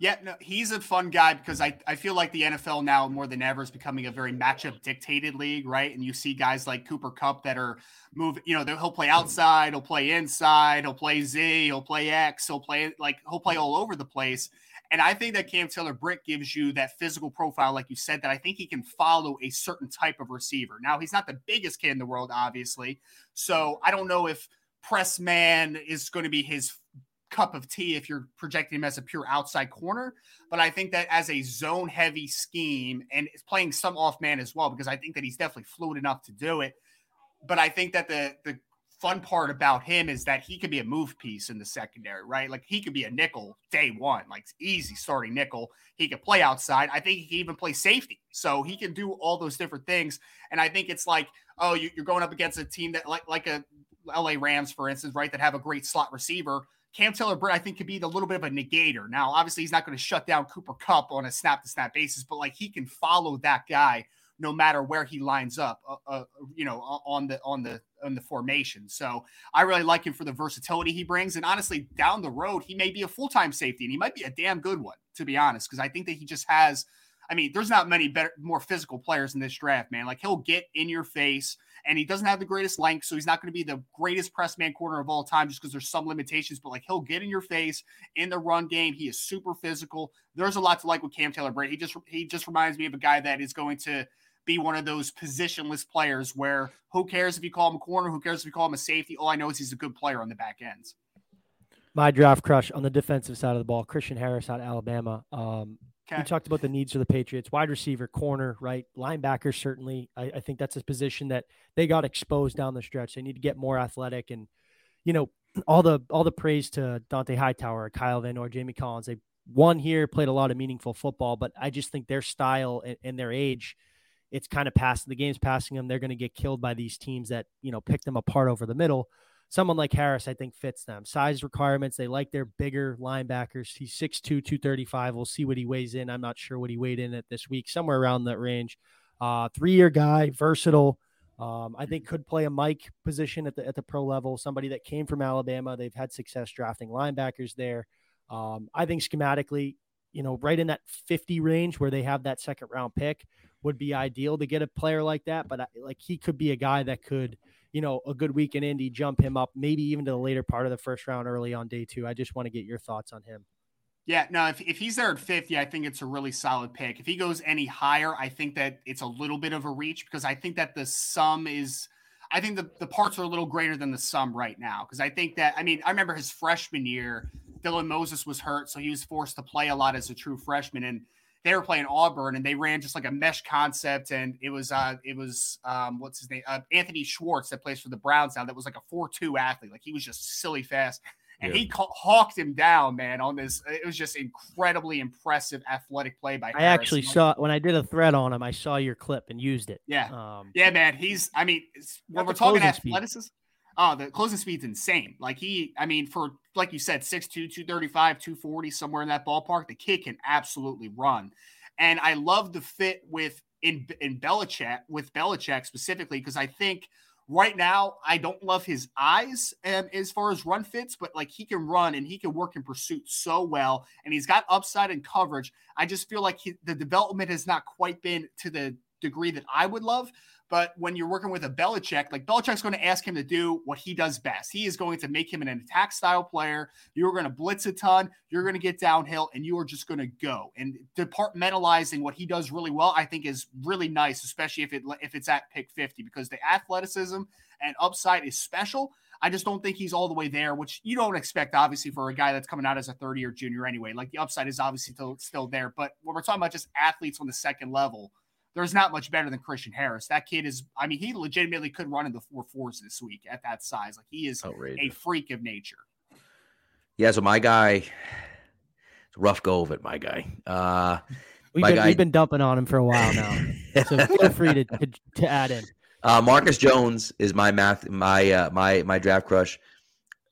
Yeah, no, he's a fun guy because I, I feel like the NFL now more than ever is becoming a very matchup dictated league, right? And you see guys like Cooper Kupp that are move, you know, he'll play outside, he'll play inside, he'll play Z, he'll play X, he'll play like he'll play all over the place. And I think that Cam Taylor Britt gives you that physical profile, like you said, that I think he can follow a certain type of receiver. Now he's not the biggest kid in the world, obviously. So I don't know if press man is going to be his cup of tea if you're projecting him as a pure outside corner. But I think that as a zone heavy scheme and it's playing some off man as well, because I think that he's definitely fluid enough to do it. But I think that the the fun part about him is that he could be a move piece in the secondary, right? Like he could be a nickel day one, like easy starting nickel. He could play outside. I think he can even play safety. So he can do all those different things. And I think it's like, oh, you're going up against a team that like like a LA Rams, for instance, right, that have a great slot receiver Cam Taylor Britt, I think, could be a little bit of a negator. Now, obviously, he's not going to shut down Cooper Kupp on a snap to snap basis, but like he can follow that guy no matter where he lines up, uh, uh, you know, on the on the on the formation. So I really like him for the versatility he brings, and honestly, down the road, he may be a full time safety, and he might be a damn good one, to be honest, because I think that he just has. I mean, there's not many better, more physical players in this draft, man. Like he'll get in your face and he doesn't have the greatest length, so he's not going to be the greatest press man corner of all time just because there's some limitations. But like he'll get in your face in the run game. He is super physical. There's a lot to like with Cam Taylor Britt. He just he just reminds me of a guy that is going to be one of those positionless players where who cares if you call him a corner, who cares if you call him a safety? All I know is he's a good player on the back ends. My draft crush on the defensive side of the ball, Christian Harris out of Alabama. Um, Okay. We talked about the needs of the Patriots, wide receiver, corner, right? Linebacker, certainly. I, I, think that's a position that they got exposed down the stretch. They need to get more athletic and, you know, all the all the praise to Dont'a Hightower, Kyle Van Noy, Jamie Collins. They won here, played a lot of meaningful football, but I just think their style and, and their age, it's kind of passing. The game's passing them. They're going to get killed by these teams that you know pick them apart over the middle someone like Harris, I think, fits them. Size requirements, they like their bigger linebackers. He's 6'2, 235. We'll see what he weighs in. I'm not sure what he weighed in at this week, somewhere around that range. Uh, three year guy, versatile. Um, I think could play a Mike position at the at the pro level. Somebody that came from Alabama. They've had success drafting linebackers there. Um, I think schematically, you know, right in that 50 range where they have that second round pick would be ideal to get a player like that. But I, like he could be a guy that could you know, a good week in Indy, jump him up, maybe even to the later part of the first round early on day two. I just want to get your thoughts on him. Yeah, no, if, if he's there at 50, I think it's a really solid pick. If he goes any higher, I think that it's a little bit of a reach because I think that the sum is, I think the, the parts are a little greater than the sum right now. Because I think that, I mean, I remember his freshman year, Dylan Moses was hurt, so he was forced to play a lot as a true freshman. And they were playing Auburn and they ran just like a mesh concept. And it was, uh, it was, um, what's his name? Uh, Anthony Schwartz that plays for the Browns now. That was like a 4 2 athlete. Like he was just silly fast and Yeah. he ca- hawked him down, man. On this, it was just incredibly impressive athletic play by. I Harris. actually saw when I did a thread on him. I saw your clip and used it. Yeah, Um, yeah, man. He's. I mean, when we're talking closing speed. Oh, the closing speed's insane. Like he, I mean, for like you said, 6'2", 235, 240, somewhere in that ballpark, the kid can absolutely run. And I love the fit with in in Belichick with Belichick specifically because I think right now I don't love his eyes um, as far as run fits, but like he can run and he can work in pursuit so well, and he's got upside in coverage. I just feel like he, the development has not quite been to the degree that I would love. But when you're working with a Belichick, like Belichick's going to ask him to do what he does best. He is going to make him an attack style player. You're going to blitz a ton. You're going to get downhill, and you are just going to go. And departmentalizing what he does really well, I think, is really nice, especially if it if it's at pick 50, because the athleticism and upside is special. I just don't think he's all the way there, which you don't expect, obviously, for a guy that's coming out as a 30 year junior anyway. Like the upside is obviously still, still there. But when we're talking about just athletes on the second level, there's not much better than Christian Harris. That kid is, I mean, he legitimately could run in the four fours this week at that size. Like he is a freak of nature. Yeah, so my guy, it's a rough go of it, my guy. Uh, we've, My been, guy- we've been dumping on him for a while now. so feel free to, to, to add in. Uh, Marcus Jones is my math, my uh, my my draft crush.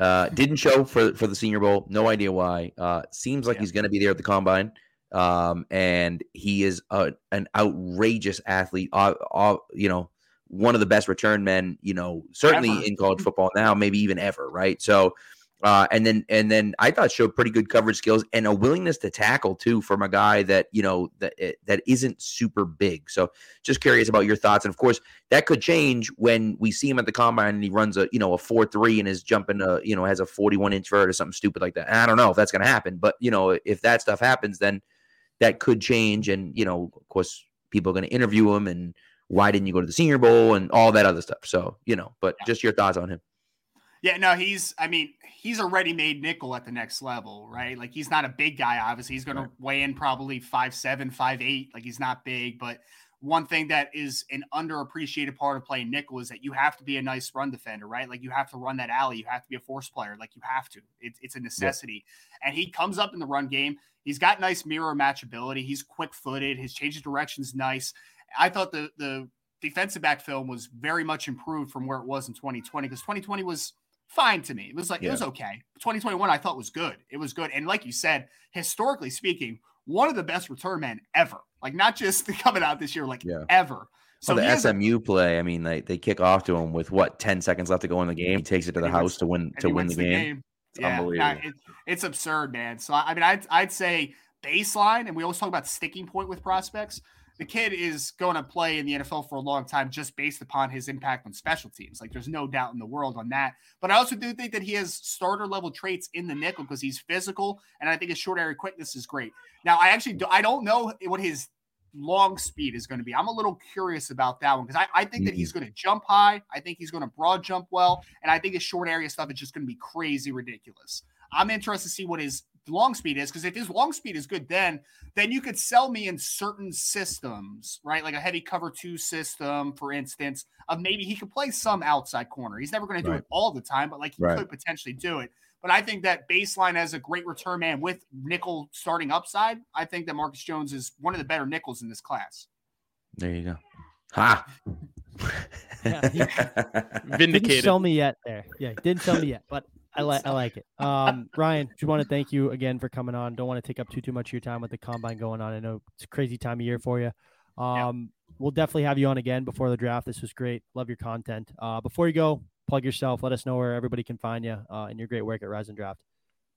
Uh, didn't show for for the Senior Bowl. No idea why. Uh, seems like Yeah. he's going to be there at the combine. Um, and he is a, an outrageous athlete. Uh, uh, you know, one of the best return men. You know, certainly Ever. in college football now, maybe even ever. Right. So. Uh, and then and then I thought showed pretty good coverage skills and a willingness to tackle too from a guy that you know that eh, that isn't super big. So just curious about your thoughts. And of course, that could change when we see him at the combine and he runs a you know a four three and is jumping a you know has a forty one inch vert or something stupid like that. And I don't know if that's going to happen, but you know if that stuff happens, then that could change. And you know, of course, people are going to interview him and why didn't you go to the Senior Bowl and all that other stuff. So you know, but Yeah. just your thoughts on him. Yeah, no, he's, I mean, he's a ready made nickel at the next level, right? Like he's not a big guy, obviously. He's going to weigh in probably five seven, five eight. Like he's not big, but one thing that is an underappreciated part of playing nickel is that you have to be a nice run defender, right? Like you have to run that alley. You have to be a force player. Like you have to. It's it's a necessity. And he comes up in the run game. He's got nice mirror match ability. He's quick footed. His change of direction's nice. I thought the the defensive back film was very much improved from where it was in 2020 because 2020 was fine to me. It was like it was okay. 2021 I thought was good. It was good. And like you said, historically speaking, one of the best return men ever. Like not just coming out this year, like Yeah. ever. So So the he has a- SMU play, I mean, they, they kick off to him with what ten seconds left to go in the game. He takes it to the wins- house to win to win wins the game. It's Yeah, nah, it- it's absurd, man. So I mean, I'd I'd say baseline, and we always talk about sticking point with prospects. The kid is going to play in the NFL for a long time just based upon his impact on special teams. Like, there's no doubt in the world on that. But I also do think that he has starter level traits in the nickel because he's physical, and I think his short area quickness is great. Now, I actually do, I don't know what his long speed is going to be. I'm a little curious about that one because I, I think that he's mm-hmm. going to jump high. I think he's going to broad jump well, and I think his short area stuff is just going to be crazy ridiculous. I'm interested to see what his long speed is because if his long speed is good, then then you could sell me in certain systems, right? Like a heavy cover two system, for instance, of maybe he could play some outside corner. He's never going to do Right. it all the time, but like he Right. could potentially do it. But I think that baseline as a great return man with nickel starting upside, I think that Marcus Jones is one of the better nickels in this class. There you go. Ha. Yeah, he- Didn't sell me yet there. Yeah, didn't sell me yet, but I like I like it. Um, Ryan, just want to thank you again for coming on. Don't want to take up too too much of your time with the combine going on. I know it's a crazy time of year for you. Um, we'll definitely have you on again before the draft. This was great. Love your content. Uh, before you go, plug yourself. Let us know where everybody can find you uh, and your great work at Rise and Draft.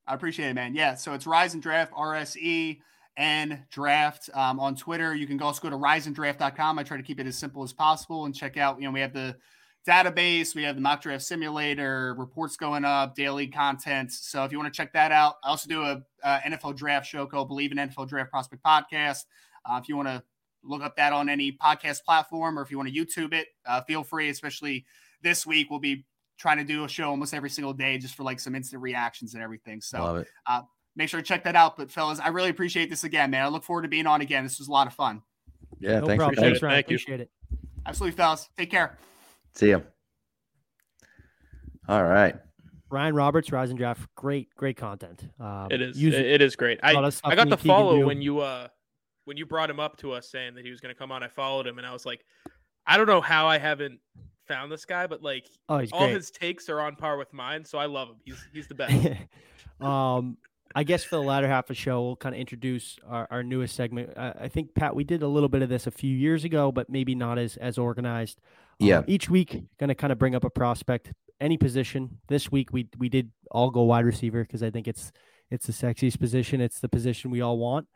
I appreciate it, man. Yeah. So it's Rise and Draft, RSE and Draft um, on Twitter. You can also go to riseanddraft.com. I try to keep it as simple as possible and check out, you know, we have the database. We have the mock draft simulator, reports going up, daily content. So if you want to check that out, I also do a, a NFL draft show called Bleav in NFL Draft Prospect Podcast. Uh, if you want to look up that on any podcast platform or if you want to YouTube it, uh, feel free. Especially this week, we'll be trying to do a show almost every single day just for like some instant reactions and everything. So uh, make sure to check that out. But fellas, I really appreciate this again, man. I look forward to being on again. This was a lot of fun. Yeah, no thanks problem. for Thanks. Ryan. Thank you. Appreciate it. Absolutely, fellas. Take care. See you. All right. Ryan Roberts, Rise and Draft, great, great content. Um, It is. use- It, it is great. I I got me the follow when you uh when you brought him up to us saying that he was going to come on. I followed him and I was like, I don't know how I haven't found this guy, but like oh, he's all great. his takes are on par with mine, so I love him. He's he's the best. um, I guess for the latter half of the show, we'll kind of introduce our, our newest segment. I, I think Pat, we did a little bit of this a few years ago, but maybe not as as organized. Um, Yeah. each week, going to kind of bring up a prospect, any position. This week, we we did all go wide receiver because I think it's it's the sexiest position. It's the position we all want.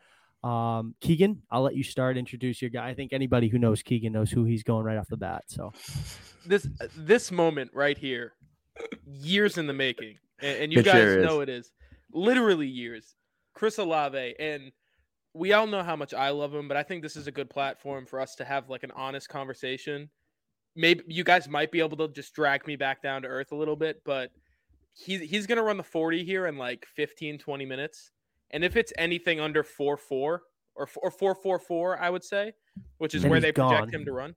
Um, Keegan, I'll let you start. Introduce your guy. I think anybody who knows Keegan knows who he's going right off the bat. So this this moment right here, years in the making, and, and you It guys sure know it is literally years. Chris Olave, and we all know how much I love him, but I think this is a good platform for us to have like an honest conversation. Maybe you guys might be able to just drag me back down to earth a little bit, but he's he's gonna run the 40 here in like 15, 20 minutes. And if it's anything under 4 4 or or 4 4 4, I would say, which is Then where he's they project him to run.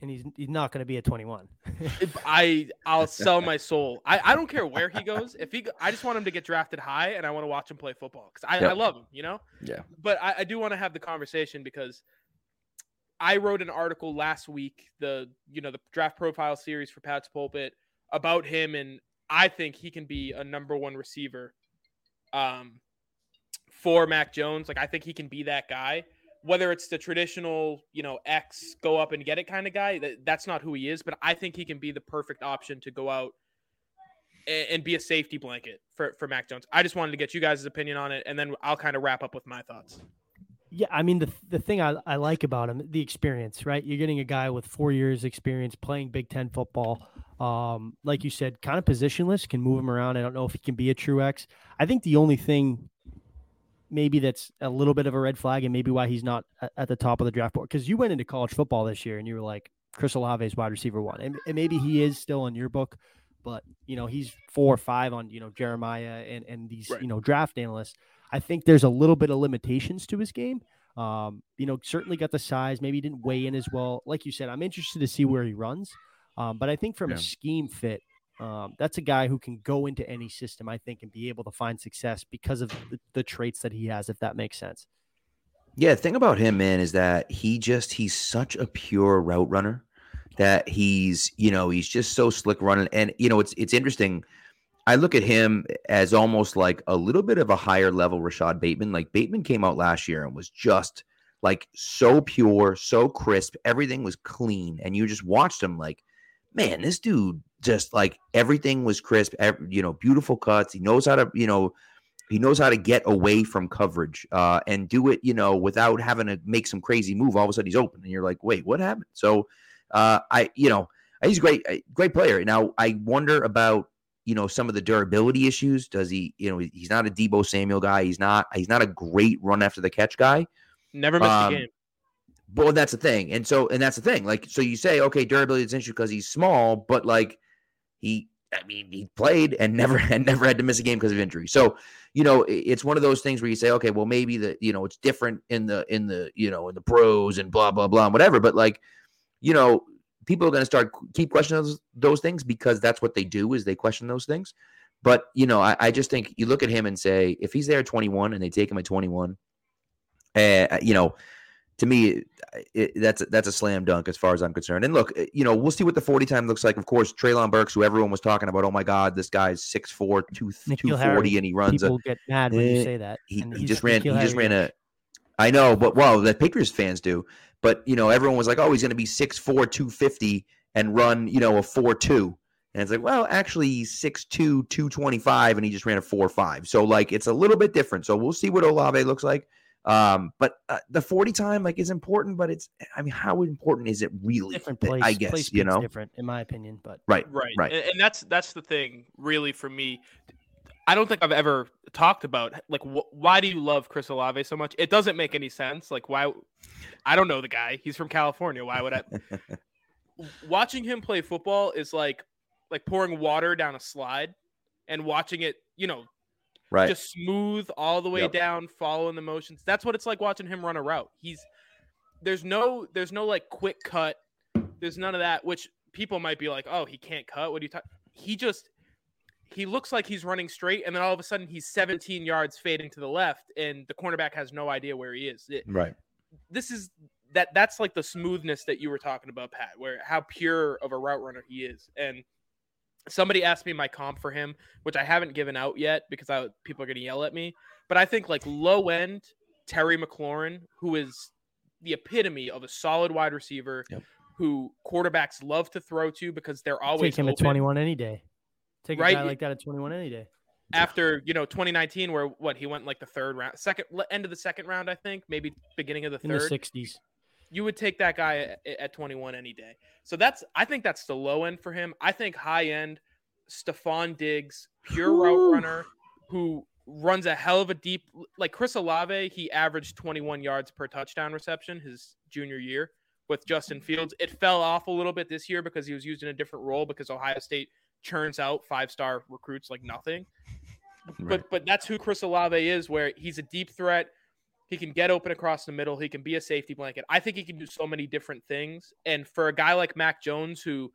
and he's he's not going to be a 21. I I'll sell my soul. I, I don't care where he goes. If he I just want him to get drafted high, and I want to watch him play football because I, I love him. You know. Yeah. But I, I do want to have the conversation because I wrote an article last week, the you know the draft profile series for Pat's Pulpit about him, and I think he can be a number one receiver. Um, for Mac Jones, like I think he can be that guy whether it's the traditional, you know, X go up and get it kind of guy, that, that's not who he is. But I think he can be the perfect option to go out and, and be a safety blanket for, for Mac Jones. I just wanted to get you guys' opinion on it, and then I'll kind of wrap up with my thoughts. Yeah, I mean the the thing I, I like about him, the experience, right? You're getting a guy with four years experience playing Big Ten football. Um, like you said, kind of positionless, can move him around. I don't know if he can be a true X. I think the only thing maybe that's a little bit of a red flag and maybe why he's not at, the top of the draft board. Because you went into college football this year and you were like, Chris Olave is wide receiver one. And, and maybe he is still in your book, but you know, he's four or five on, you know, Jeremiah and, and these, Right. you know, draft analysts. I think there's a little bit of limitations to his game. Um, you know, certainly got the size, maybe he didn't weigh in as well. Like you said, I'm interested to see where he runs. Um, but I think from Yeah. a scheme fit, um, that's a guy who can go into any system, I think, and be able to find success because of the, the traits that he has, if that makes sense. Yeah, the thing about him, man, is that he just he's such a pure route runner that he's, you know, he's just so slick running. And you know, it's it's interesting. I look at him as almost like a little bit of a higher level Rashod Bateman. Like Bateman came out last year and was just like so pure, so crisp. Everything was clean. And you just watched him like, man, this dude just like everything was crisp, ev- you know, beautiful cuts. He knows how to, you know, he knows how to get away from coverage uh, and do it, you know, without having to make some crazy move. All of a sudden, he's open, and you're like, "Wait, what happened?" So, uh, I, you know, he's a great, great player. Now, I wonder about, you know, some of the durability issues. Does he, you know, he's not a Deebo Samuel guy. He's not, he's not a great run after the catch guy. Never missed Um, a game. But that's the thing, and so, and that's the thing. Like, so you say, okay, durability is an issue because he's small, but like, he, I mean, he played and never and never had to miss a game because of injury. So, you know, it's one of those things where you say, okay, well, maybe the, you know, it's different in the in the you know in the pros and blah blah blah and whatever. But like, you know, people are going to start keep questioning those, those things because that's what they do is they question those things. But you know, I, I just think you look at him and say, if he's there at 21 and they take him at 21, uh, you know, to me, it, that's that's a slam dunk as far as I'm concerned. And look, uh, you know, we'll see what the 40 time looks like. Of course, Treylon Burks, who everyone was talking about, oh my God, this guy's 6'4", 2, 240, Harry, and he runs a People get mad when you eh, say that. he, he just ran he just ran a I know, but well, the Patriots fans do. But you know, everyone was like, "Oh, he's going to be 6'4", 250 and run, you know, a 4-2." And it's like, well, actually, he's 6'2", 225, and he just ran a 4-5. So like, it's a little bit different. So we'll see what Olave looks like. Um, but uh, the 40 time like is important, but it's I mean, how important is it really? Different place. I guess place you know. different in my opinion, but Right. Right. Right. And, and that's that's the thing, really, for me. I don't think I've ever talked about like wh- why do you love Chris Olave so much? It doesn't make any sense. Like why? I don't know the guy. He's from California. Why would I? watching him play football is like like pouring water down a slide and watching it. You know, Right. just smooth all the way Yep. down, following the motions. That's what it's like watching him run a route. He's there's no there's no like quick cut. There's none of that, which people might be like, oh, he can't cut. What do you talk? He just he looks like he's running straight, and then all of a sudden he's 17 yards fading to the left, and the cornerback has no idea where he is. It- right. this is that that's like the smoothness that you were talking about, Pat, where how pure of a route runner he is. And somebody asked me my comp for him, which I haven't given out yet because I, people are going to yell at me. But I think like low end Terry McLaurin, who is the epitome of a solid wide receiver, Yep. who quarterbacks love to throw to because they're always take him at 21 any day. Take a Right? guy like that at 21 any day. after you know 2019 where what he went like the third round second end of the second round i think maybe beginning of the In third the 60s. you would take that guy at, at 21 any day. So that's I think that's the low end for him. I think high end, Stefon Diggs, pure route runner who runs a hell of a deep like Chris Olave, he averaged 21 yards per touchdown reception his junior year with Justin mm-hmm. Fields. It fell off a little bit this year because he was used in a different role because Ohio State churns out five-star recruits like nothing. Right. But but that's who Chris Olave is where he's a deep threat. He can get open across the middle. He can be a safety blanket. I think he can do so many different things. And for a guy like Mac Jones, who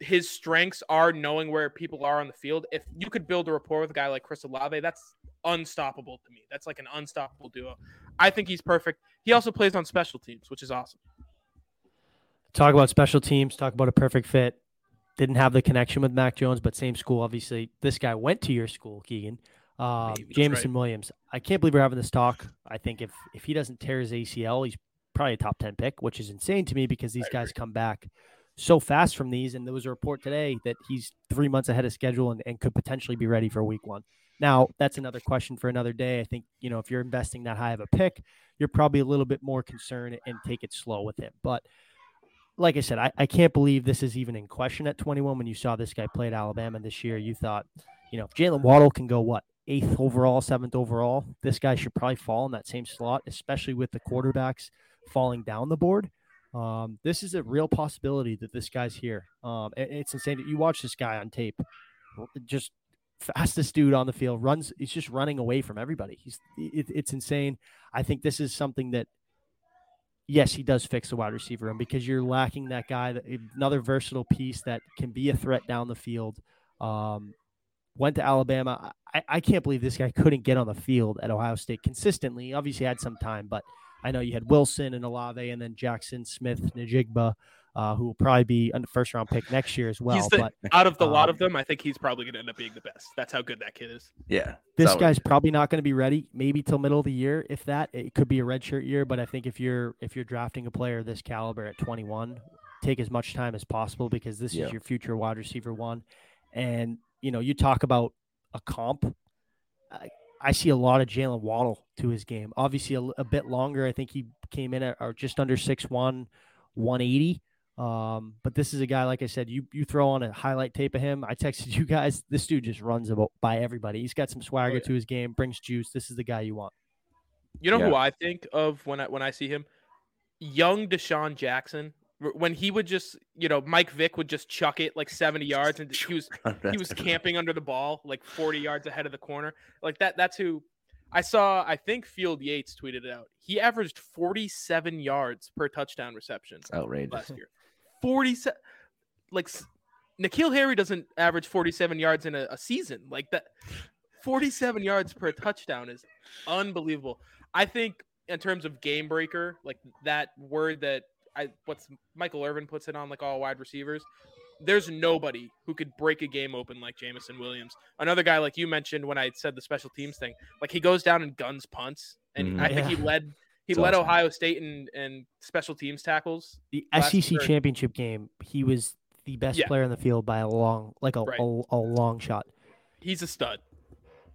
his strengths are knowing where people are on the field, if you could build a rapport with a guy like Chris Olave, that's unstoppable to me. That's like an unstoppable duo. I think he's perfect. He also plays on special teams, which is awesome. Talk about special teams. Talk about a perfect fit. Didn't have the connection with Mac Jones, but same school. Obviously, this guy went to your school, Keegan. Uh, that's Jameson Williams. I can't believe we're having this talk. I think if if he doesn't tear his ACL, he's probably a top ten pick, which is insane to me because these guys come back so fast from these. And there was a report today that he's three months ahead of schedule and, and could potentially be ready for week one. Now, that's another question for another day. I think, you know, if you're investing that high of a pick, you're probably a little bit more concerned and take it slow with him. But like I said, I, I can't believe this is even in question at 21. When you saw this guy play at Alabama this year, you thought, you know, Jaylen Waddle can go what eighth overall, seventh overall, this guy should probably fall in that same slot, especially with the quarterbacks falling down the board. Um, this is a real possibility that this guy's here. Um, it- it's insane you watch this guy on tape, just fastest dude on the field, runs. He's just running away from everybody. He's it, it's insane. I think this is something that yes, he does fix the wide receiver room because you're lacking that guy, that another versatile piece that can be a threat down the field. Um, went to Alabama. I, I can't believe this guy couldn't get on the field at Ohio State consistently. Obviously, had some time, but I know you had Wilson and Olave, and then Jaxon Smith-Njigba, uh, who will probably be a first round pick next year as well. he's the, but out of the lot um, of them, I think he's probably going to end up being the best. That's how good that kid is. Yeah. this Solid. guy's probably not going to be ready maybe till middle of the year if that it could be a redshirt year but i think if you're if you're drafting a player this caliber at 21 take as much time as possible because this Yeah. is your future wide receiver one and you know you talk about a comp i, I see a lot of jaylen waddle to his game obviously a, a bit longer i think he came in at or just under 6'1 180 um, but this is a guy, like I said, you you throw on a highlight tape of him. I texted you guys. This dude just runs about by everybody. He's got some swagger yeah. to his game, brings juice. This is the guy you want. You know Yeah. who I think of when I when I see him? Young DeSean Jackson. When he would just, you know, Mike Vick would just chuck it like 70 yards and he was he was camping under the ball like 40 yards ahead of the corner. Like that that's who I saw I think Field Yates tweeted it out. He averaged 47 yards per touchdown reception It's outrageous. last year. 47 like s- N'Keal Harry doesn't average 47 yards in a, a season. Like that 47 yards per touchdown is unbelievable. I think in terms of game breaker, like that word that I what's Michael Irvin puts it on like all wide receivers. There's nobody who could break a game open like Jameson Williams. Another guy like you mentioned when I said the special teams thing, like he goes down and guns punts, and Mhm. I think he led he led awesome. Ohio State in, in special teams tackles. The SEC third. championship game, he was the best Yeah. player in the field by a long, like a, Right. a, a long shot. He's a stud.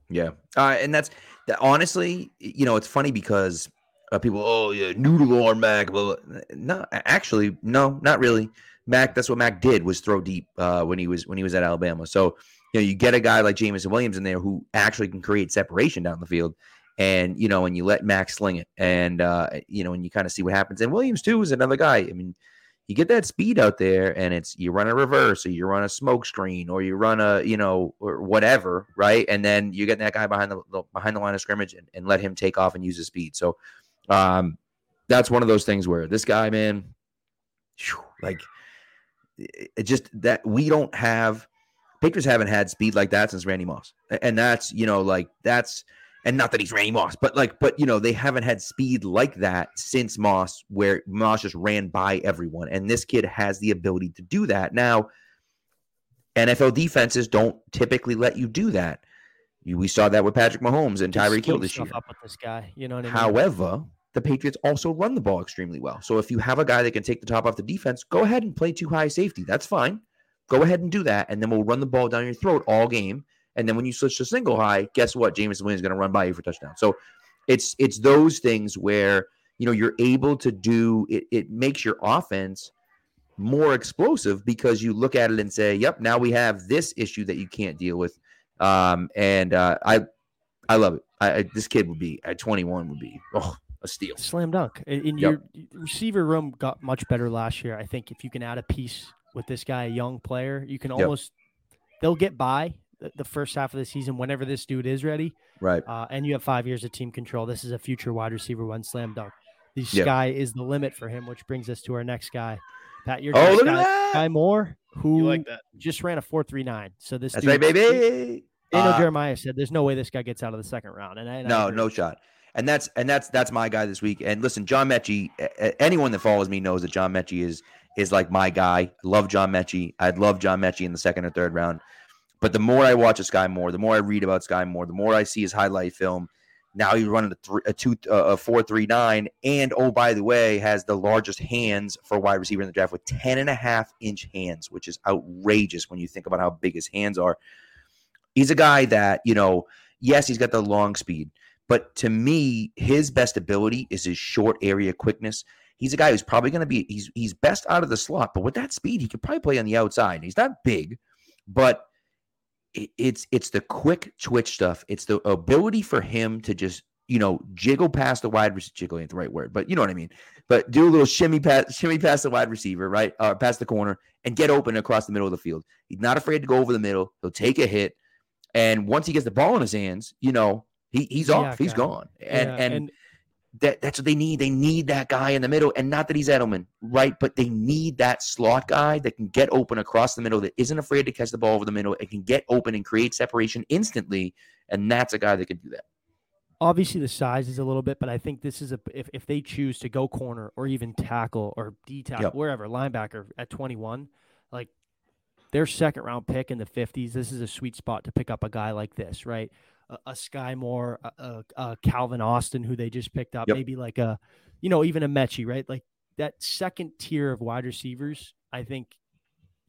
Yeah, uh, and that's that. Honestly, you know, it's funny because uh, people, oh yeah, noodle on Mac. Well, no, actually, no, not really. Mac, that's what Mac did was throw deep uh, when he was when he was at Alabama. So you know, you get a guy like Jameson Williams in there who actually can create separation down the field, and you know, and you let Max sling it, and uh, you know, and you kind of see what happens. And Williams too is another guy. I mean, you get that speed out there, and it's you run a reverse, or you run a smoke screen, or you run a you know or whatever, right? And then you get that guy behind the, the behind the line of scrimmage and, and let him take off and use his speed. So um, that's one of those things where this guy, man, whew, like it just that we don't have Patriots haven't had speed like that since Randy Moss, and that's you know like that's and not that he's Randy Moss, but like but you know they haven't had speed like that since Moss, where Moss just ran by everyone, and this kid has the ability to do that now. NFL defenses don't typically let you do that. We saw that with Patrick Mahomes and Tyreek Hill this year. Up with this guy, you know what I mean? However, the Patriots also run the ball extremely well. So if you have a guy that can take the top off the defense, go ahead and play too high safety. That's fine. Go ahead and do that, and then we'll run the ball down your throat all game. And then when you switch to single high, guess what? Jameson Williams is going to run by you for touchdown. So it's it's those things where you know you're able to do it. It makes your offense more explosive because you look at it and say, "Yep, now we have this issue that you can't deal with." Um, and uh, I I love it. I, I, this kid would be at 21 would be oh a steal. Slam dunk. In yep. your receiver room got much better last year. I think if you can add a piece with this guy, a young player, you can almost yep. they'll get by the, the, first half of the season whenever this dude is ready. Right. Uh, and you have five years of team control. This is a future wide receiver one slam dunk. The yep. sky is the limit for him, which brings us to our next guy. Pat, you're oh, look guy, at that. Skyy Moore, who like just ran a four three nine. So this That's dude, right, baby. You know, uh, Jeremiah said there's no way this guy gets out of the second round. And, I, and no, no shot and that's and that's that's my guy this week. And listen, John Metchie. Anyone that follows me knows that John Metchie is is like my guy. Love John Metchie. I'd love John Metchie in the second or third round. But the more I watch a Skyy Moore, the more I read about Skyy Moore, the more I see his highlight film. Now he's running a, three, a two, uh, a four, three, nine, and oh by the way, has the largest hands for a wide receiver in the draft with 10 and a half inch hands, which is outrageous when you think about how big his hands are. He's a guy that you know, yes, he's got the long speed, but to me, his best ability is his short area quickness. He's a guy who's probably going to be he's he's best out of the slot, but with that speed, he could probably play on the outside. He's not big, but it's it's the quick twitch stuff. It's the ability for him to just you know jiggle past the wide receiver. Jiggle ain't the right word, but you know what I mean. But do a little shimmy past shimmy past the wide receiver, right, or uh, past the corner, and get open across the middle of the field. He's not afraid to go over the middle. He'll take a hit, and once he gets the ball in his hands, you know he, he's off. Yeah, he's gone. And, yeah, and, and that that's what they need. They need that guy in the middle, and not that he's Edelman, right? But they need that slot guy that can get open across the middle, that isn't afraid to catch the ball over the middle, and can get open and create separation instantly. And that's a guy that can do that. Obviously, the size is a little bit, but I think this is a if, if they choose to go corner or even tackle or D tackle yep. wherever linebacker at twenty one, like their second round pick in the fifties, this is a sweet spot to pick up a guy like this, right? A, a Skyy Moore, a, a, Calvin Austin, who they just picked up, yep. maybe like a, you know, even a Metchie, right? Like that second tier of wide receivers. I think,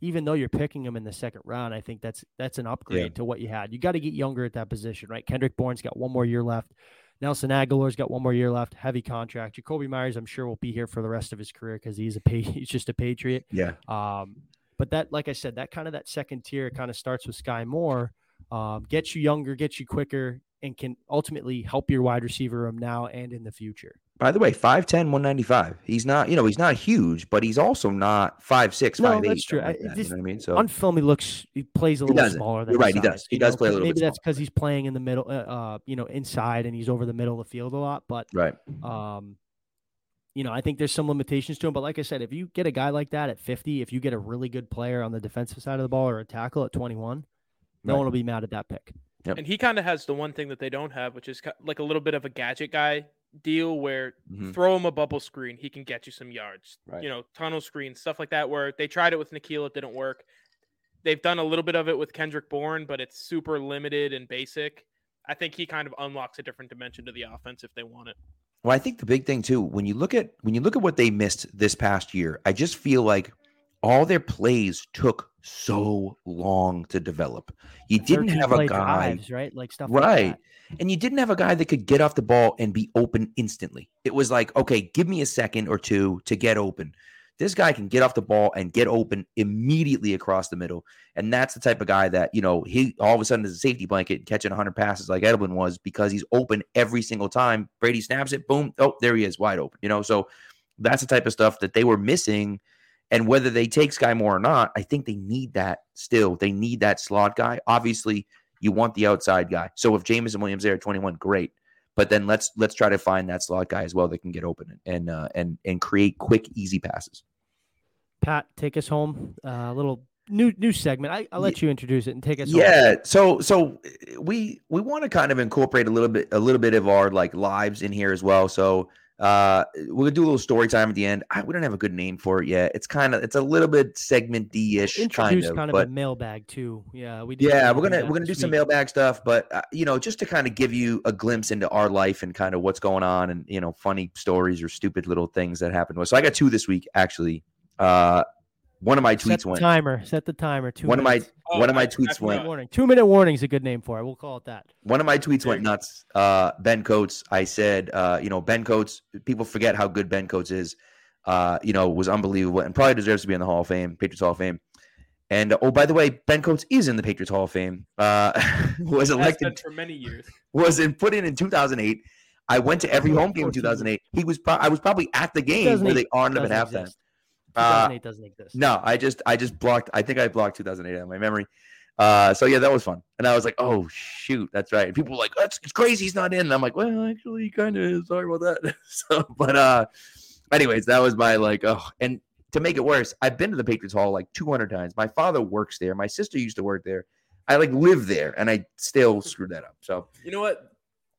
even though you're picking them in the second round, I think that's that's an upgrade yeah. to what you had. You got to get younger at that position, right? Kendrick Bourne's got one more year left. Nelson Agholor's got one more year left, heavy contract. Jakobi Meyers, I'm sure, will be here for the rest of his career because he's a he's just a Patriot. Yeah. Um, but that, like I said, that kind of that second tier kind of starts with Skyy Moore um, gets you younger, gets you quicker, and can ultimately help your wide receiver room now and in the future. By the way, 5'10, 195. He's not, you know, he's not huge, but he's also not 5'6, no, 5'8. That's true. Like that, you know what I mean? So on film, he looks, he plays a little smaller than You're right. He does. He does know, play a little maybe that's because he's playing in the middle, uh, uh, you know, inside and he's over the middle of the field a lot. But, right. Um, you know, I think there's some limitations to him. But like I said, if you get a guy like that at 50, if you get a really good player on the defensive side of the ball or a tackle at 21, no right. one will be mad at that pick. Yep. And he kind of has the one thing that they don't have, which is like a little bit of a gadget guy deal where mm-hmm. throw him a bubble screen, he can get you some yards. Right. You know, tunnel screen, stuff like that, where they tried it with N'Keal, it didn't work. They've done a little bit of it with Kendrick Bourne, but it's super limited and basic. I think he kind of unlocks a different dimension to the offense if they want it. Well, I think the big thing too, when you look at when you look at what they missed this past year, I just feel like all their plays took so long to develop. You didn't have a guy, drives, right? Like stuff like right? that. and you didn't have a guy that could get off the ball and be open instantly. It was like, okay, give me a second or two to get open. This guy can get off the ball and get open immediately across the middle. And that's the type of guy that, you know, he all of a sudden is a safety blanket catching 100 passes like Edelman was because he's open every single time. Brady snaps it, boom, oh, there he is, wide open. You know, so that's the type of stuff that they were missing. And whether they take Skyy Moore or not, I think they need that still. They need that slot guy. Obviously, you want the outside guy. So if Jameson Williams there at 21, great. But then let's let's try to find that slot guy as well that can get open and uh, and and create quick, easy passes. Pat, take us home. A uh, little new new segment. I, I'll let you introduce it and take us. home. Yeah. So so uh, we we want to kind of incorporate a little bit a little bit of our like lives in here as well. So uh we're gonna do a little story time at the end. I, we don't have a good name for it yet. It's kind of it's a little bit segment D ish kind of, kind of, but a mailbag too. Yeah, we. yeah, we we're gonna we're gonna do some week. mailbag stuff, but uh, you know, just to kind of give you a glimpse into our life and kind of what's going on, and you know, funny stories or stupid little things that happened. So I got two this week actually. Uh, one of my tweets went. Set the went. timer. Set the timer. Two One of my minutes. Oh, one of my I- I tweets forgot. went. warning. Two minute warning is a good name for it. We'll call it that. One of my tweets went nuts. Uh, ben Coates. I said, uh, you know, Ben Coates. People forget how good Ben Coates is. Uh, you know, was unbelievable and probably deserves to be in the Hall of Fame, Patriots Hall of Fame. And oh, by the way, Ben Coates is in the Patriots Hall of Fame. Uh, was elected for many years. was in, put in in 2008. I went to every home game in 2008. He was pro- I was probably at the game where they honored him at Doesn't halftime. exist. Uh, doesn't exist. No, I just I just blocked. I think I blocked 2008 out of my memory. Uh, so yeah, that was fun. And I was like, oh shoot, that's right. And people were like, that's it's crazy, he's not in. And I'm like, well, actually, he kind of is. Sorry about that. so, but uh, anyways, that was my like, oh, and to make it worse, I've been to the Patriots Hall like 200 times. My father works there. My sister used to work there. I like live there, and I still screwed that up. So You know what?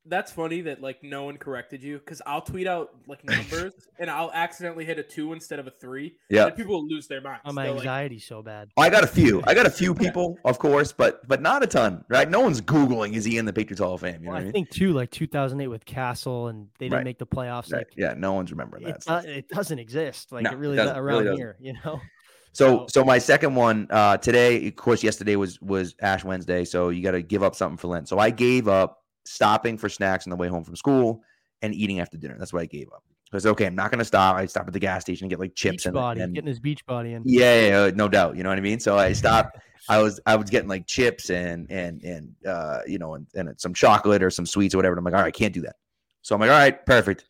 That's funny that like no one corrected you because I'll tweet out like numbers and I'll accidentally hit a two instead of a three. yeah, And people will lose their minds. Oh, my They're like, anxiety's so bad. I got a few. I got a few people, of course, but but not a ton, right? No one's googling is he in the Patriots Hall of Fame? You know Well, what I I mean? think too, like 2008 with Cassel, and they didn't Right. make the playoffs. Right. Like, Yeah, no one's remembering that. it, stuff. do- it doesn't exist. Like No, it it really It around doesn't. here, you know. So So- so my second one uh today, of course, yesterday was was Ash Wednesday, so you got to give up something for Lent. So I gave up stopping for snacks on the way home from school and eating after dinner. That's what I gave up. Because okay, I'm not gonna stop. I stop at the gas station and get like chips Beach and, body, and getting his beach body in. yeah, yeah, yeah, no doubt. You know what I mean? So I stopped. I was I was getting like chips and and and uh you know and, and some chocolate or some sweets or whatever. And I'm like, all right, I can't do that. So I'm like, all right, perfect.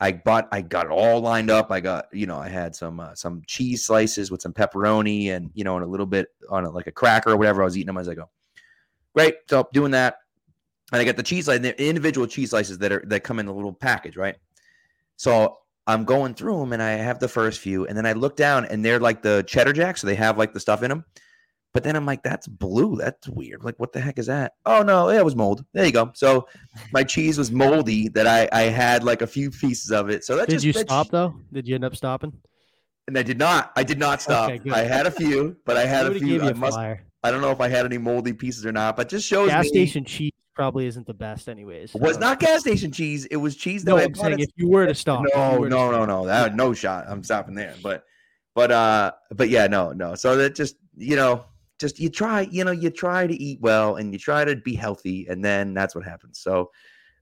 I bought I got it all lined up. I got you know I had some uh, some cheese slices with some pepperoni and you know and a little bit on a, like a cracker or whatever. I was eating them as I go. Great. So doing that, and I got the cheese slice, the individual cheese slices that are that come in a little package, right? So I'm going through them and I have the first few, and then I look down and they're like the cheddar jack, so they have like the stuff in them. But then I'm like, that's blue. That's weird. Like, what the heck is that? Oh no, yeah, it was mold. There you go. So my cheese was moldy that I I had like a few pieces of it. So that Did just you that stop sh- though? Did you end up stopping? And I did not. I did not stop. Okay. I had a few, but I had a few. I must. flyer. I don't know if I had any moldy pieces or not, but just shows Gas me station cheese probably isn't the best, anyways. it was not gas station cheese. It was cheese that No, I I'm saying if you were to stop. if you no, to no, stop. no, no. That no shot. I'm stopping there. But but uh but yeah, no, no. So that just you know, just you try, you know, you try to eat well and you try to be healthy, and then that's what happens. So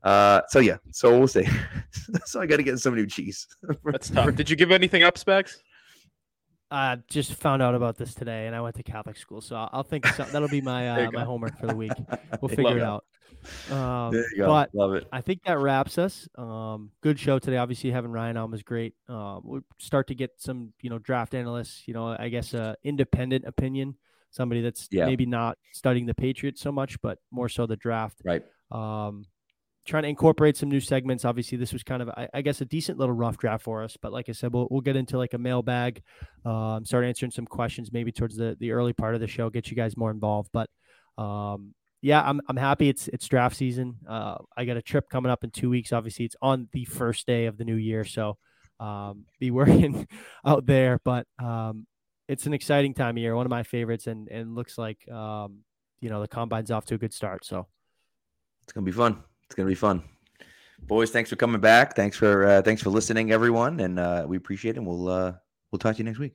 uh so yeah, so we'll see. so I gotta get some new cheese. That's tough. Did you give anything up, Specs? I just found out about this today, and I went to Catholic school, so I'll, I'll think some, that'll be my uh, my homework for the week. We'll figure it out. Um, There you go. But Love it. I think that wraps us. Um, good show today. Obviously, having Ryan on was great. Um, we'll start to get some, you know, draft analysts. You know, I guess uh, independent opinion, somebody that's Yeah. maybe not studying the Patriots so much, but more so the draft. Right. Um, trying to incorporate some new segments. Obviously, this was kind of, I, I guess, a decent little rough draft for us. But like I said, we'll we'll get into like a mailbag, um, start answering some questions maybe towards the the early part of the show, get you guys more involved. But um, yeah, I'm I'm happy it's it's draft season. Uh, I got a trip coming up in two weeks. Obviously, it's on the first day of the new year, so um, be working out there. But um, it's an exciting time of year, one of my favorites, and and looks like um, you know the combine's off to a good start. So It's gonna be fun. It's gonna be fun. Boys, thanks for coming back. Thanks for uh, thanks for listening, everyone, and uh, we appreciate it. And we'll uh, we'll talk to you next week.